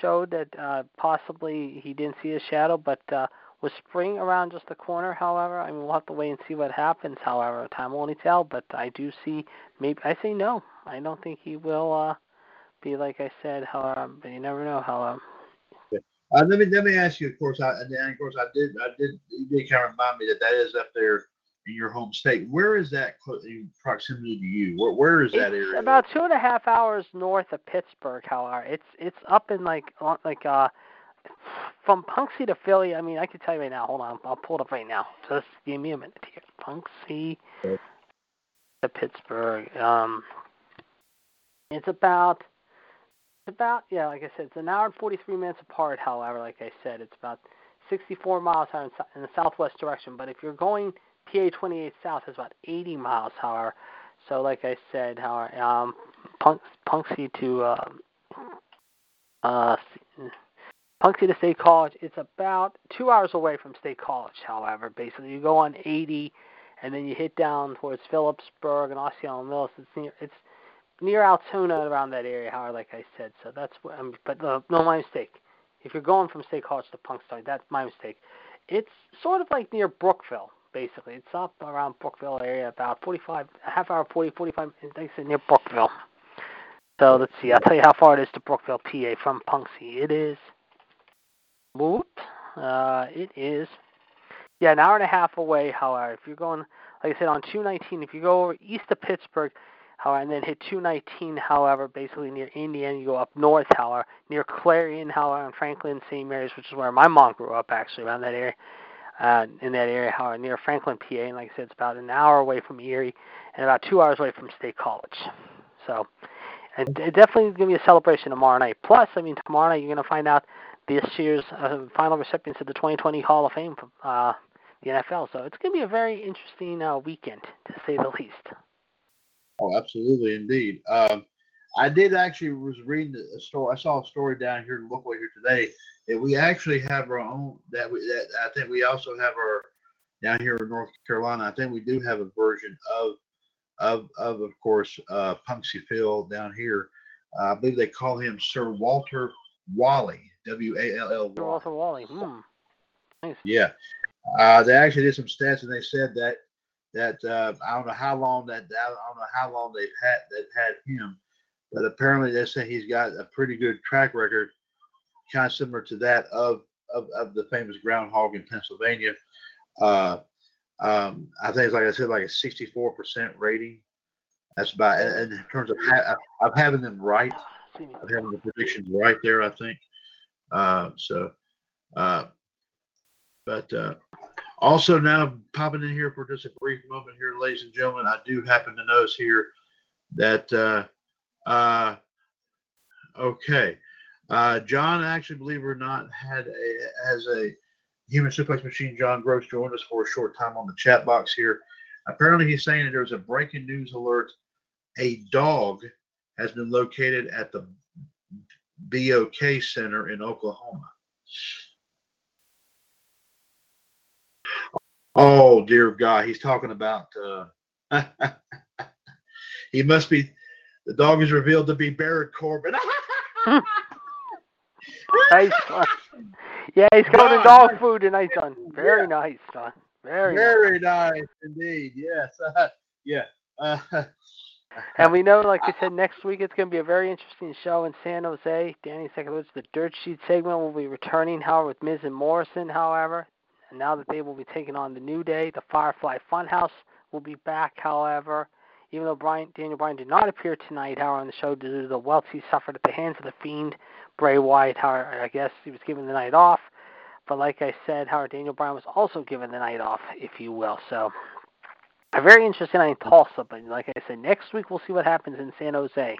showed that uh, possibly he didn't see his shadow, but uh, with spring around just the corner, however, I mean, we'll have to wait and see what happens. However, time will only tell. But I do see. Maybe I say no. I don't think he will uh, be like I said. However, but you never know. However. Uh, let me let me ask you. Of course, I and of course I did I did you did kind of remind me that that is up there in your home state. Where is that in proximity to you? Where where is that it's area? About two and a half hours north of Pittsburgh. However, it's it's up in like like uh from Punxsutawney to Philly. I mean, I can tell you right now. Hold on, I'll pull it up right now. Just give me a minute here. Punxsutawney okay. to Pittsburgh. Um, it's about it's about yeah, like I said, it's an hour and forty three minutes apart. However, like I said, it's about 64 miles in the southwest direction. But if you're going PA 28 South is about 80 miles, however. So, like I said, however, um, Punxsutawney to uh, uh, Punxsutawney to State College, it's about two hours away from State College. However, basically, you go on 80, and then you hit down towards Philipsburg and Osceola Mills. It's near it's near Altoona around that area. However, like I said, so that's what. Um, but uh, no, my mistake. If you're going from State College to Punxsutawney, that's my mistake. It's sort of like near Brookville basically. It's up around Brookville area, about 45, a half hour, 40, 45 minutes near Brookville. So let's see. I'll tell you how far it is to Brookville, PA from Punxsy. It is, whoop, uh, it is, yeah, an hour and a half away. However, if you're going, like I said, on 219, if you go over east of Pittsburgh, however, and then hit 219, however, basically near Indiana, you go up north, however, near Clarion, however, and Franklin, St. Mary's, which is where my mom grew up, actually, around that area uh, in that area, how near Franklin, PA, and like I said, it's about an hour away from Erie and about two hours away from State College. So, and it definitely is going to be a celebration tomorrow night. Plus, I mean, tomorrow night you're going to find out this year's uh, final recipients of the 2020 Hall of Fame from uh, the NFL. So it's going to be a very interesting uh, weekend, to say the least. Oh, absolutely, indeed. Um, I did actually was reading a story. I saw a story down here locally here today that we actually have our own. That we that I think we also have our down here in North Carolina. I think we do have a version of of of of course uh, Punxsy Phil down here. Uh, I believe they call him Sir Walter Wally. W A L L. Sir Walter Wally. Hmm. Nice. Yeah. Uh, they actually did some stats and they said that that uh, I don't know how long that I don't know how long they've had they've had him, but apparently they say he's got a pretty good track record, kind of similar to that of of, of the famous groundhog in Pennsylvania. Uh, um, I think it's like I said, like a 64% rating. That's about, in terms of ha- of having them right, of having the predictions right there, I think. Uh, so, uh, but uh, also now popping in here for just a brief moment here, ladies and gentlemen, I do happen to notice here that uh, uh, okay. Uh, John, actually, believe it or not, had a as a human suplex machine. John Gross joined us for a short time on the chat box here. Apparently, he's saying that there's a breaking news alert. A dog has been located at the BOK Center in Oklahoma. Oh dear God, he's talking about. Uh, he must be. The dog is revealed to be Baron Corbin. nice, son. Yeah, he's covered in dog food tonight, son. Very yeah. nice, son. Very, very nice. nice indeed. Yes. Uh, yeah. Uh, and we know, like I said, next week it's going to be a very interesting show in San Jose. Danny Sekulowitz, the Dirt Sheet segment will be returning, however, with Miz and Morrison, however. And now that they will be taking on the New Day, the Firefly Funhouse will be back, however. Even though Brian, Daniel Bryan did not appear tonight, however, on the show due to the welts he suffered at the hands of the Fiend, Bray Wyatt, however, I guess he was given the night off. But like I said, Howard Daniel Bryan was also given the night off, if you will. So a very interesting night in Tulsa. But like I said, next week we'll see what happens in San Jose.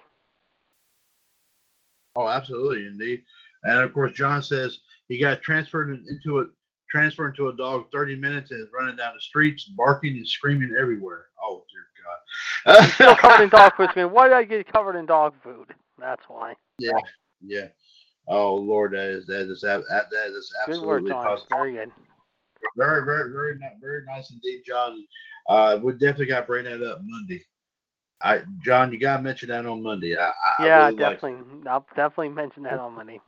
Oh, absolutely, indeed. And of course, John says he got transferred into a transferred into a dog 30 minutes and running down the streets, barking and screaming everywhere. Oh dear God! still covered in dog food. Man, why did I get covered in dog food? That's why. Yeah, yeah. Oh Lord, that is that is that, that is absolutely good work, John. Very good. Very, very, very, very nice indeed, John. Uh, we definitely got to bring that up Monday. I, John, you got to mention that on Monday. I, I yeah, really definitely. I'll definitely mention that on Monday.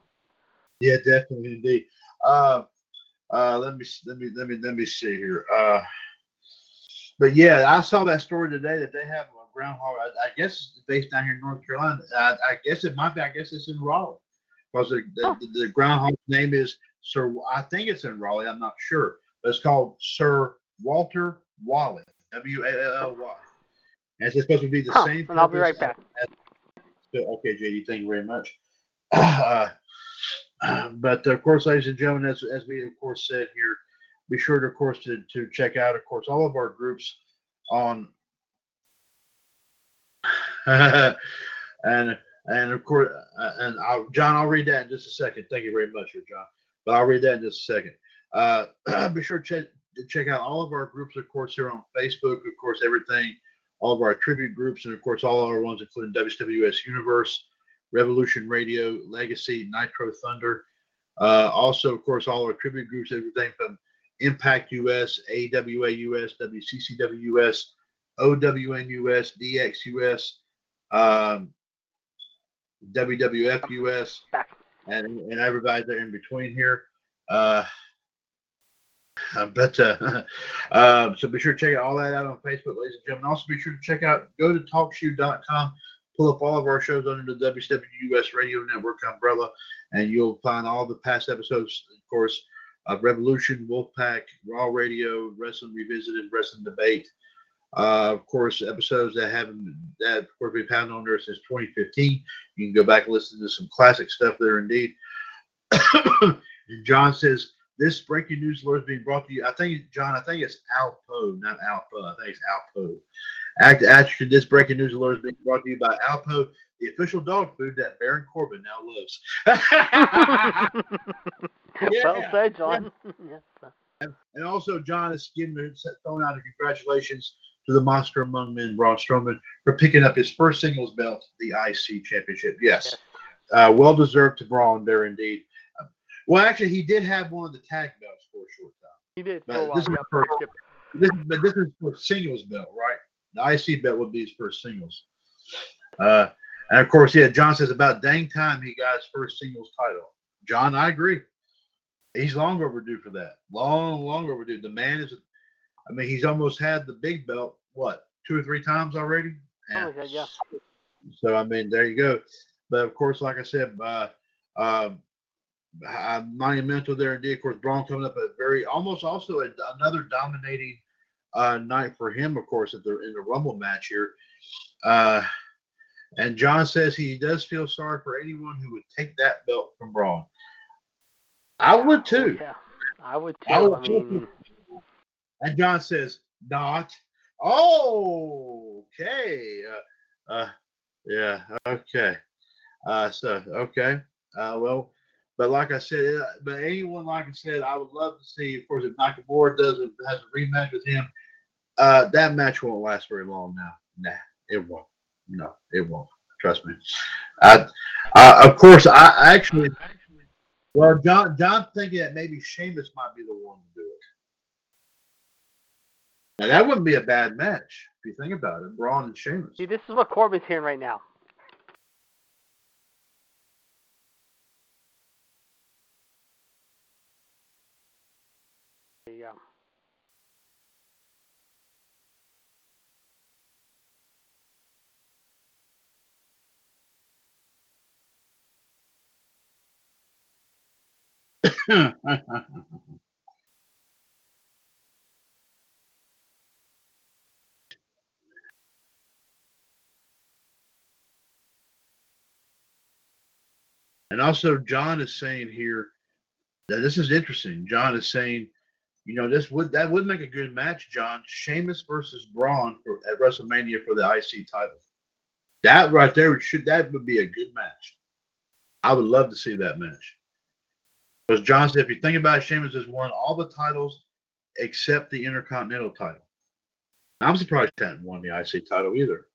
Yeah, definitely indeed. Uh, uh, let me let me let me let me see here. Uh, but yeah, I saw that story today that they have a groundhog. I, I guess it's based down here in North Carolina. I, I guess it might be. I guess it's in Raleigh because the, the, the, the groundhog's name is Sir. I think it's in Raleigh. I'm not sure, but it's called Sir Walter Wally. W A L L Y. And it's supposed to be the huh, same. And I'll be right back. As, okay, JD. Thank you very much. Uh, but of course, ladies and gentlemen, as, as we of course said here, be sure to of course to, to check out of course all of our groups on and and of course uh, and I'll, John, I'll read that in just a second. Thank you very much, John. But I'll read that in just a second. Uh, be sure to check, to check out all of our groups, of course, here on Facebook. Of course, everything, all of our tribute groups, and of course, all our ones, including WWS Universe, Revolution Radio, Legacy, Nitro Thunder. Uh, also, of course, all our tribute groups, everything from Impact US, AWA US, WCCW US, OWN US, DX US, um, WWF US, and, and everybody there in between here. Uh, but uh, uh, so be sure to check all that out on Facebook, ladies and gentlemen. Also, be sure to check out go to talkshoe.com pull up all of our shows under the WWS Radio Network umbrella, and you'll find all the past episodes, of course, of Revolution, Wolfpack, Raw Radio, Wrestling Revisited, Wrestling Debate. Uh, of course, episodes that haven't that of course we've had on there since 2015. You can go back and listen to some classic stuff there indeed. and John says this breaking news alert is being brought to you. I think John, I think it's Alpo, not Alpha. I think it's Alpo. Act Actually, this breaking news alert is being brought to you by Alpo, the official dog food that Baron Corbin now loves. yeah, well said, John. Yeah. and, and, also, John is giving throwing out a congratulations to the monster among men, Braun Strowman, for picking up his first singles belt, the IC Championship. Yes, uh, well deserved to Braun there indeed. Uh, well, actually, he did have one of the tag belts for a short time. He did. But, this, is for, this, but this is for singles belt, right? The IC bet would be his first singles. Uh, and of course, yeah, John says about dang time he got his first singles title. John, I agree. He's long overdue for that. Long, long overdue. The man is, I mean, he's almost had the big belt, what, two or three times already? Yeah. Oh, yeah. So, I mean, there you go. But of course, like I said, uh, um, uh, monumental there indeed. Of course, Braun coming up a very almost also a, another dominating uh, night for him, of course, at the in the Rumble match here. Uh, and John says he does feel sorry for anyone who would take that belt from Braun. I would too. Yeah, I would too. I, would I mean... too. And John says, not. Oh, okay. Uh, uh, yeah, okay. Uh, so, okay. Uh, well, but like I said, uh, but anyone, like I said, I would love to see, of course, if Nakamura does it, has a rematch with him, uh, that match won't last very long now. Nah, it won't. No, it won't. Trust me. I, I of course, I actually. Well, John, John's thinking that maybe Sheamus might be the one to do it. Now that wouldn't be a bad match if you think about it. Braun and Sheamus. See, this is what Corbin's hearing right now. There you go. and also, John is saying here that this is interesting. John is saying, you know, this would that would make a good match, John. Sheamus versus Braun for, at WrestleMania for the IC title. That right there should that would be a good match. I would love to see that match. Because John said, if you think about it, Sheamus has won all the titles except the Intercontinental title. I'm surprised he hasn't won the IC title either,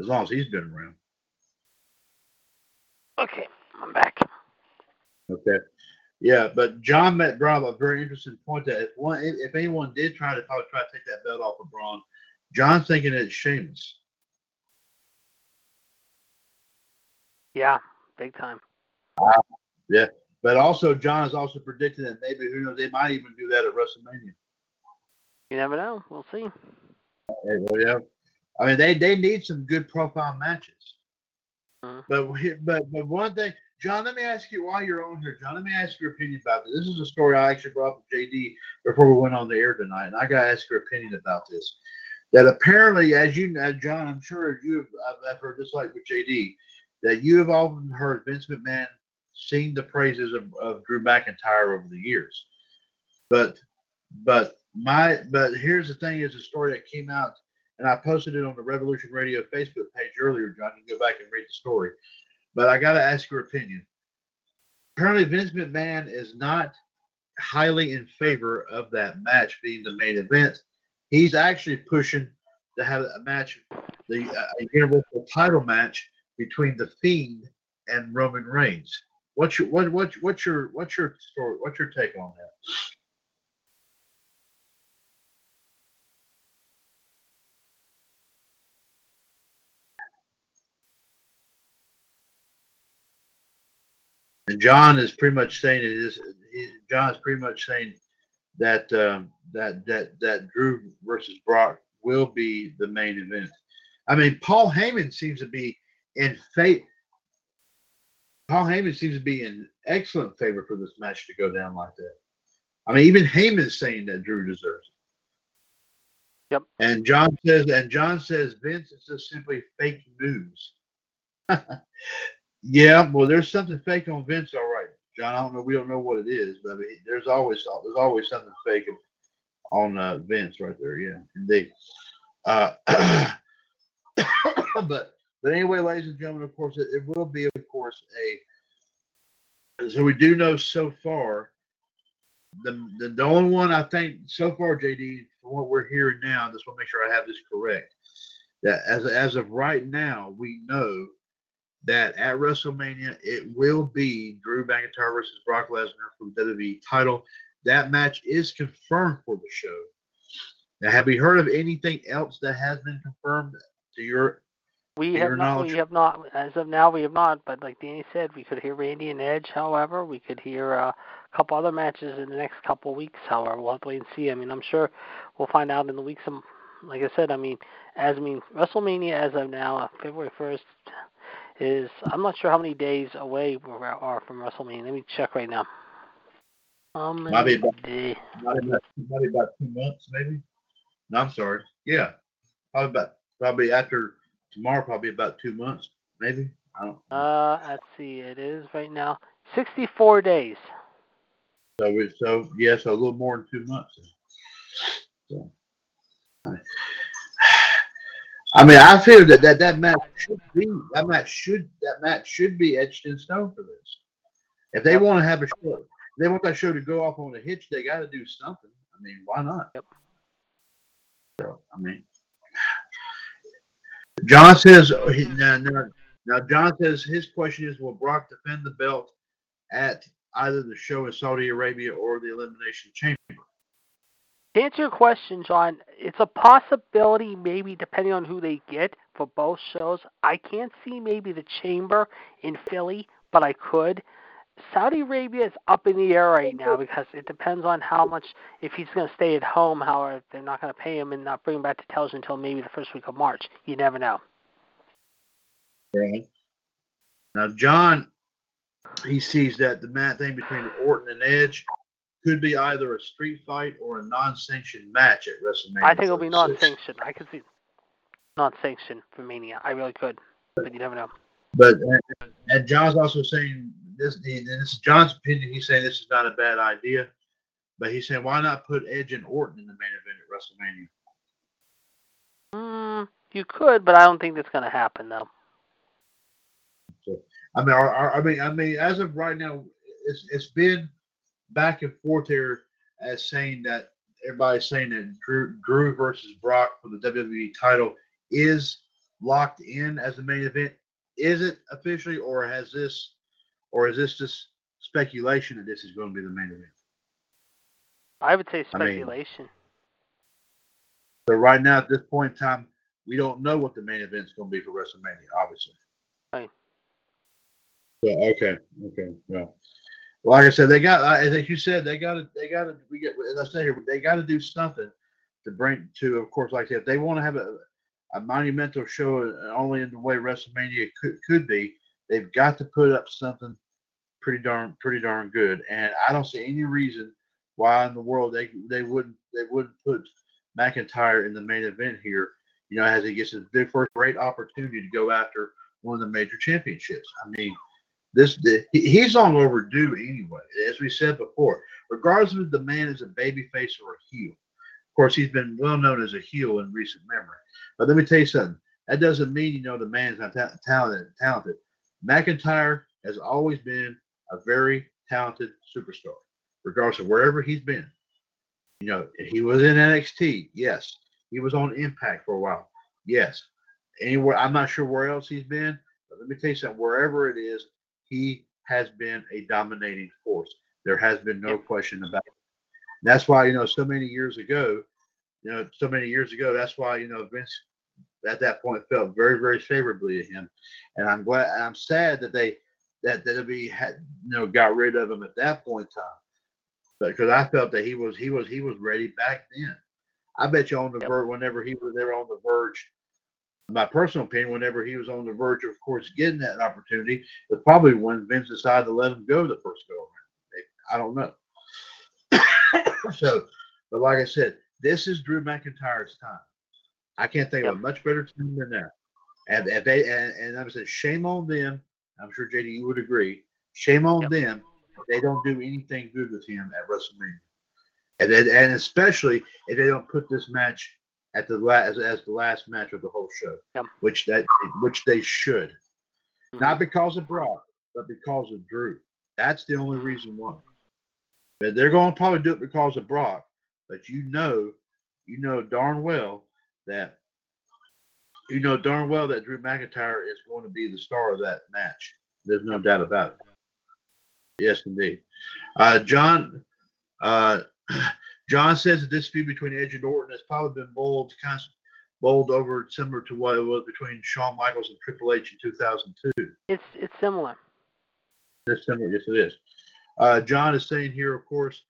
as long as he's been around. Okay, I'm back. Okay. Yeah, but John met brought up a very interesting point that if one if, anyone did try to probably try to take that belt off of Braun, John's thinking it's Sheamus. Yeah, big time. But also John is also predicting that maybe who knows they might even do that at WrestleMania. You never know. We'll see. Yeah. I mean they they need some good profile matches. Mhm. But we- but but one thing, John, let me ask you while you're on here, John, let me ask your opinion about this. This is a story I actually brought up with JD before we went on the air tonight, and I got to ask your opinion about this. That apparently, as you know, John, I'm sure you've I've, I've heard just like with JD, that you have often heard Vince McMahon sing the praises of, of Drew McIntyre over the years. But but my but here's the thing: is a story that came out and I posted it on the Revolution Radio Facebook page earlier, John. You can go back and read the story. But I got to ask your opinion. Apparently, Vince McMahon is not highly in favor of that match being the main event. He's actually pushing to have a match, the uh, a Universal title match between the Fiend and Roman Reigns. What's your what what what's your what's your story? What's your take on that? And John is pretty much saying it is. John is pretty much saying that um, that that that Drew versus Brock will be the main event. I mean, Paul Heyman seems to be in fate. Paul Heyman seems to be in excellent favor for this match to go down like that. I mean, even Heyman's saying that Drew deserves it. Yep. And John says, and John says, Vince is just simply fake news. Yeah, well, there's something fake on Vince, all right, John. I don't know. We don't know what it is, but I mean, there's always there's always something fake on uh, Vince right there. Yeah, indeed. Uh, but but anyway, ladies and gentlemen, of course, it, it will be, of course, a. So we do know so far. The, the the only one I think so far, JD, from what we're hearing now, just want to make sure I have this correct. That as as of right now, we know that at WrestleMania it will be Drew McIntyre versus Brock Lesnar for the WWE title. That match is confirmed for the show. Now, have you heard of anything else that has been confirmed to your? We have not. We have not. As of now, we have not. But like Danny said, we could hear Randy and Edge. However, we could hear uh, a couple other matches in the next couple of weeks. However, we'll have to wait and see. I mean, I'm sure we'll find out in the weeks. um, Like I said, I mean, as I mean, WrestleMania as of now, uh, February 1st, is I'm not sure how many days away we are from WrestleMania. Let me check right now. Um, Might be about- day- Probably about, probably about two months, maybe. No, I'm sorry. Yeah, probably about probably after tomorrow, probably about two months, maybe. I don't. uh, let's see. It is right now 64 days. So we so yeah, so a little more than two months. So, I mean, I feel that that, that match should be that match should that match should be etched in stone for this. If they want to have a show, they want that show to go off on a hitch, they got to do something. I mean, why not? Yep. So, I mean, John says now, now, Now, John says his question is Will Brock defend the belt at either the show in Saudi Arabia or the Elimination Chamber? To answer your question, John, it's a possibility, maybe depending on who they get for both shows. I can't see maybe the chamber in Philly, but I could. Saudi Arabia is up in the air right now because it depends on how much if he's going to stay at home, how they're not going to pay him and not bring him back to television until maybe the first week of March. You never know. Right. Now, John, he sees that the match thing between Orton and Edge could be either a street fight or a non-sanctioned match at WrestleMania. I think it'll be non-sanctioned. I could see non-sanctioned for Mania. I really could, but you never know. But and, and John's also saying this. And this is John's opinion. He's saying this is not a bad idea, but he's saying why not put Edge and Orton in the main event at WrestleMania? Mm, you could, but I don't think that's going to happen though. So, I mean, our, our, I mean, I mean, as of right now, it's it's been back and forth here as saying that everybody's saying that Drew, Drew versus Brock for the WWE title is locked in as the main event. Is it officially, or has this, or is this just speculation that this is going to be the main event? I would say speculation. I mean, so right now, at this point in time, we don't know what the main event is going to be for WrestleMania, obviously. Right. Yeah. Okay. Okay. Well, like I said, they got. I think you said they got to. They got to. We get. As I say here, they got to do something to bring to. Of course, like said, if they want to have a, a monumental show, uh, only in the way WrestleMania could could be, they've got to put up something pretty darn pretty darn good. And I don't see any reason why in the world they they wouldn't they wouldn't put McIntyre in the main event here. You know, as he gets his big first great opportunity to go after one of the major championships. I mean this he's long overdue anyway. As we said before, regardless of the man is a baby face or a heel. Of course, he's been well known as a heel in recent memory. But let me tell you something. That doesn't mean you know the man's not ta- talented. Talented. McIntyre has always been a very talented superstar, regardless of wherever he's been. You know, he was in NXT. Yes. He was on Impact for a while. Yes. Anywhere, I'm not sure where else he's been, but let me tell you something. Wherever it is, he has been a dominating force. There has been no question about it. That's why, you know, so many years ago, you know, so many years ago, that's why, you know, Vince at that point felt very, very favorably to him. And I'm glad, I'm sad that they, that WWE had, you know, got rid of him at that point in time. But because I felt that he was, he was, he was ready back then. I bet you on the yep. verge, whenever he was there on the verge my personal opinion, whenever he was on the verge of, of course, getting that opportunity, was probably when Vince decided to let him go the first go around. I don't know. so, but like I said, this is Drew McIntyre's time. I can't think of a much better team than that. And if they and, and I said, shame on them. I'm sure JD you would agree. Shame on yep. them. They don't do anything good with him at WrestleMania, and then, and especially if they don't put this match at the last as the last match of the whole show, yep. which that which they should, mm-hmm. not because of Brock, but because of Drew. That's the only reason why. But they're going to probably do it because of Brock, but you know, you know darn well that you know darn well that Drew McIntyre is going to be the star of that match. There's no doubt about it. Yes, indeed. Uh, John, uh, John says that this feud between Edge and Orton has probably been boiled, kind of bowled over similar to what it was between Shawn Michaels and Triple H in 2002. It's it's similar. It's similar, yes, it is. Uh, John is saying here, of course,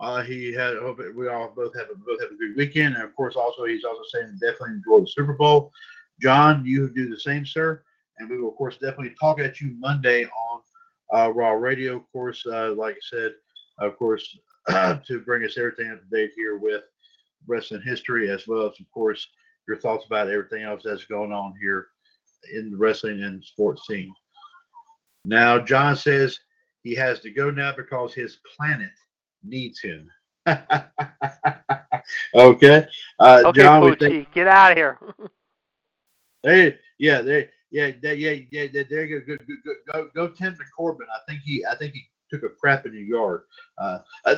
uh, he had. Hope we all both have a, both have a good weekend, and of course, also he's also saying definitely enjoy the Super Bowl. John, you do the same, sir, and we will of course definitely talk at you Monday on uh, Raw Radio. Of course, uh, like I said, of course, to bring us everything up to date here with wrestling history, as well as, of course, your thoughts about everything else that's going on here in the wrestling and sports scene. Now, John says he has to go now because his planet needs him. okay. Uh, okay, John, think, get out of here. hey, yeah, they, yeah, they, yeah, yeah, there you go. Go, go, go, go tend to Corbin. I think he, I think he took a crap in your yard. Uh,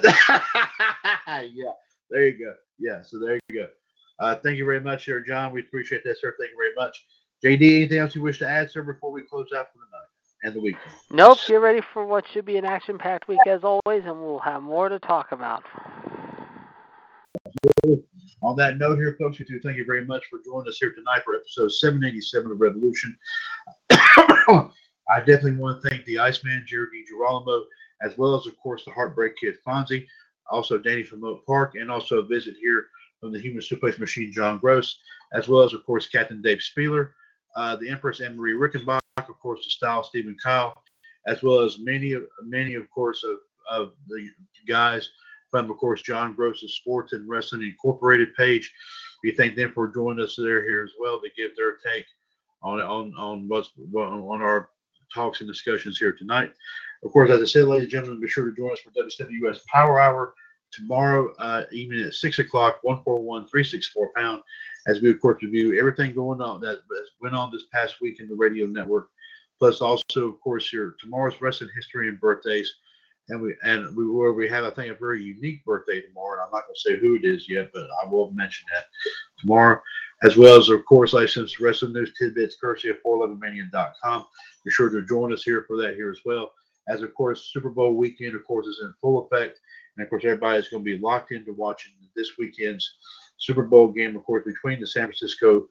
yeah, there you go. Yeah, so there you go. Uh, thank you very much, sir, John. We appreciate that, sir. Thank you very much. JD, anything else you wish to add, sir, before we close out for the night and the weekend? Nope. Get ready for what should be an action-packed week as always, and we'll have more to talk about. On that note, here, folks, we do thank you very much for joining us here tonight for episode 787 of Revolution. I definitely want to thank the Iceman, Jared Girolamo, as well as, of course, the Heartbreak Kid Fonzie, also Danny from Oak Park, and also a visit here from the Human Suplex Machine, John Gross, as well as, of course, Captain Dave Spieler, uh, the Empress Anne Marie Rickenbach, of course, the Style Stephen Kyle, as well as many, of many, of course, of, of the guys from, of course, John Gross's Sports and Wrestling Incorporated page. We thank them for joining us there here as well to give their take on on on what's on our talks and discussions here tonight. Of course, as I said, ladies and gentlemen, be sure to join us for WWS Power Hour tomorrow uh, evening at six o'clock, one four one three six four pound, as we of course review everything going on that went on this past week in the radio network, plus also of course your tomorrow's wrestling history and birthdays and we and we where we have I think a very unique birthday tomorrow. And I'm not going to say who it is yet, but I will mention that tomorrow, as well as of course licensed wrestling news tidbits courtesy of 411mania.com. Be sure to join us here for that here as well. As of course Super Bowl weekend of course is in full effect, and of course everybody is going to be locked into watching this weekend's Super Bowl game, of course between the San Francisco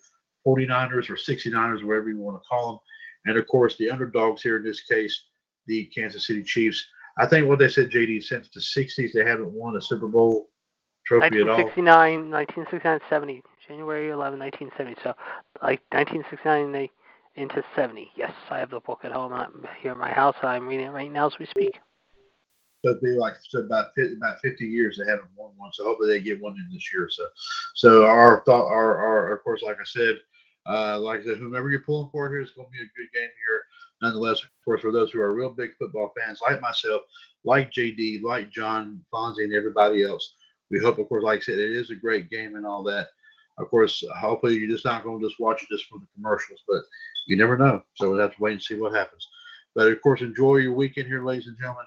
49ers or 69ers, whatever you want to call them, and of course the underdogs here in this case, the Kansas City Chiefs. I think what they said, JD, since the 60s, they haven't won a Super Bowl trophy at all. 1969, 1969, 70, January 11, 1970. So, like 1969 they into 70. Yes, I have the book at home. I'm here in my house. I'm reading it right now as we speak. So it'd be like so about 50, about 50 years they haven't won one. So hopefully they get one in this year. So, so our thought, our, our of course, like I said, uh, like I said, whomever you're pulling for here is going to be a good game here nonetheless, of course, for those who are real big football fans like myself, like JD, like John Fonzie, and everybody else, we hope, of course, like I said, it is a great game and all that. Of course, hopefully you're just not going to just watch it just for the commercials, but you never know. So we'll have to wait and see what happens. But of course, enjoy your weekend here, ladies and gentlemen.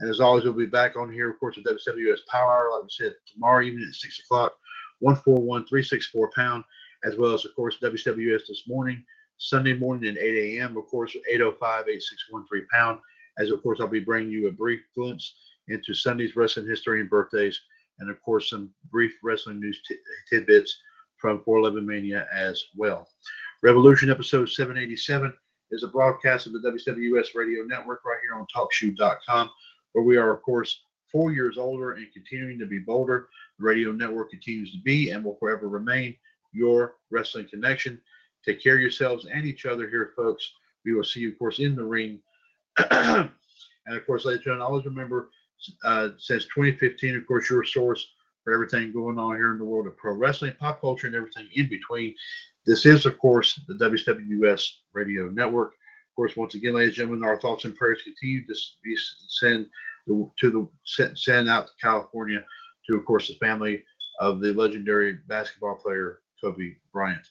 And as always, we'll be back on here, of course, at WWS Power Hour, like we said, tomorrow evening at 6 o'clock, 141 364 pound, as well as, of course, WWS this morning. Sunday morning at 8 a.m. Of course, 805-8613 pound. As of course, I'll be bringing you a brief glimpse into Sunday's wrestling history and birthdays, and of course, some brief wrestling news t- tidbits from 411 Mania as well. Revolution episode 787 is a broadcast of the WWS Radio Network right here on TalkShoe.com, where we are, of course, four years older and continuing to be bolder. The radio network continues to be and will forever remain your wrestling connection. Take care of yourselves and each other here, folks. We will see you, of course, in the ring. and of course, ladies and gentlemen, always remember uh, since 2015, of course, your source for everything going on here in the world of pro wrestling, pop culture, and everything in between. This is, of course, the WWS Radio Network. Of course, once again, ladies and gentlemen, our thoughts and prayers continue to be sent to the send out to California to, of course, the family of the legendary basketball player Kobe Bryant.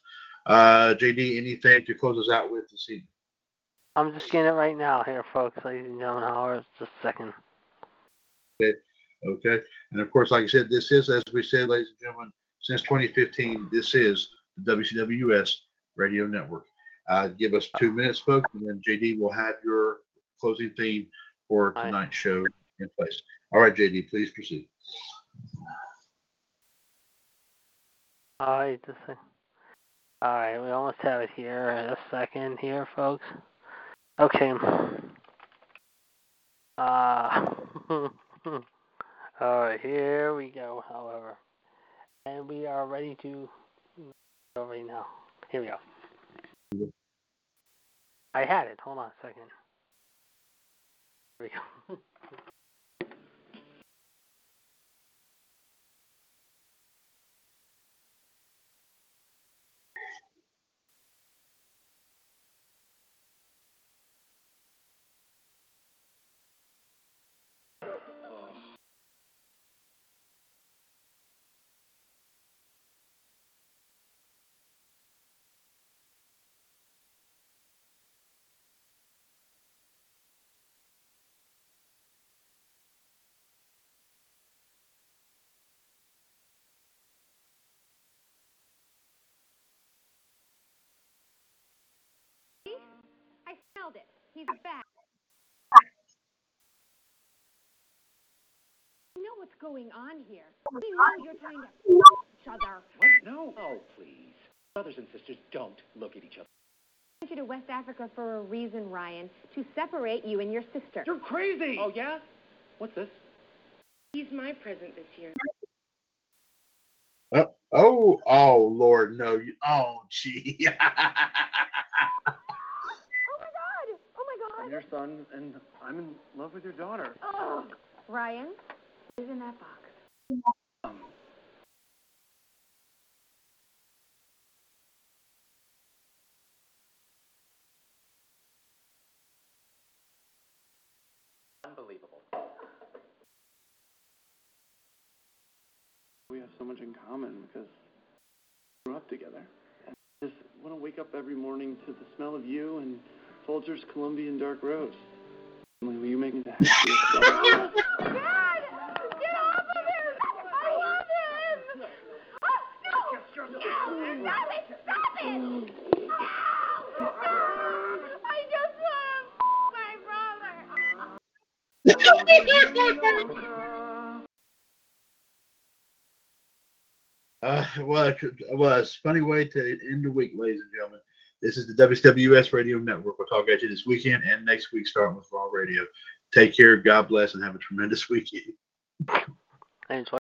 Uh, JD, anything to close us out with this evening? I'm just getting it right now here, folks, ladies and gentlemen. Howard, just a second. Okay. Okay. And of course, like I said, this is, as we said, ladies and gentlemen, since 2015, this is the WCWS Radio Network. Uh, give us two minutes, folks, and then JD will have your closing theme for tonight's show in place. All right, JD, please proceed. All right, just a all right, we almost have it here. In a second here, folks. Okay. Uh, all right, here we go, however. And we are ready to go right now. Here we go. I had it. Hold on a second. Here we go. called it. He's uh, back. You know what's going on here. We know you're trying to each other. What? No. Oh, please. Brothers and sisters don't look at each other. I sent you to West Africa for a reason, Ryan. To separate you and your sister. You're crazy. Oh, yeah? What's this? He's my present this year. Uh, oh, oh, Lord, no. You, oh, gee. your son, and I'm in love with your daughter. Oh, Ryan, what is in that box? Um, unbelievable. We have so much in common because we grew up together. And I just want to wake up every morning to the smell of you and Folgers Colombian Dark Roast. Emily, will you make me the happiest? Dad! Get off of him! I love him! Oh, no! No! Stop it! Stop it! No! No! I just want my brother! Uh, well, it was funny way to end the week, ladies and gentlemen. This is the WWS Radio Network. We'll talk at you this weekend and next week, starting with Raw Radio. Take care, God bless, and have a tremendous weekend. Enjoy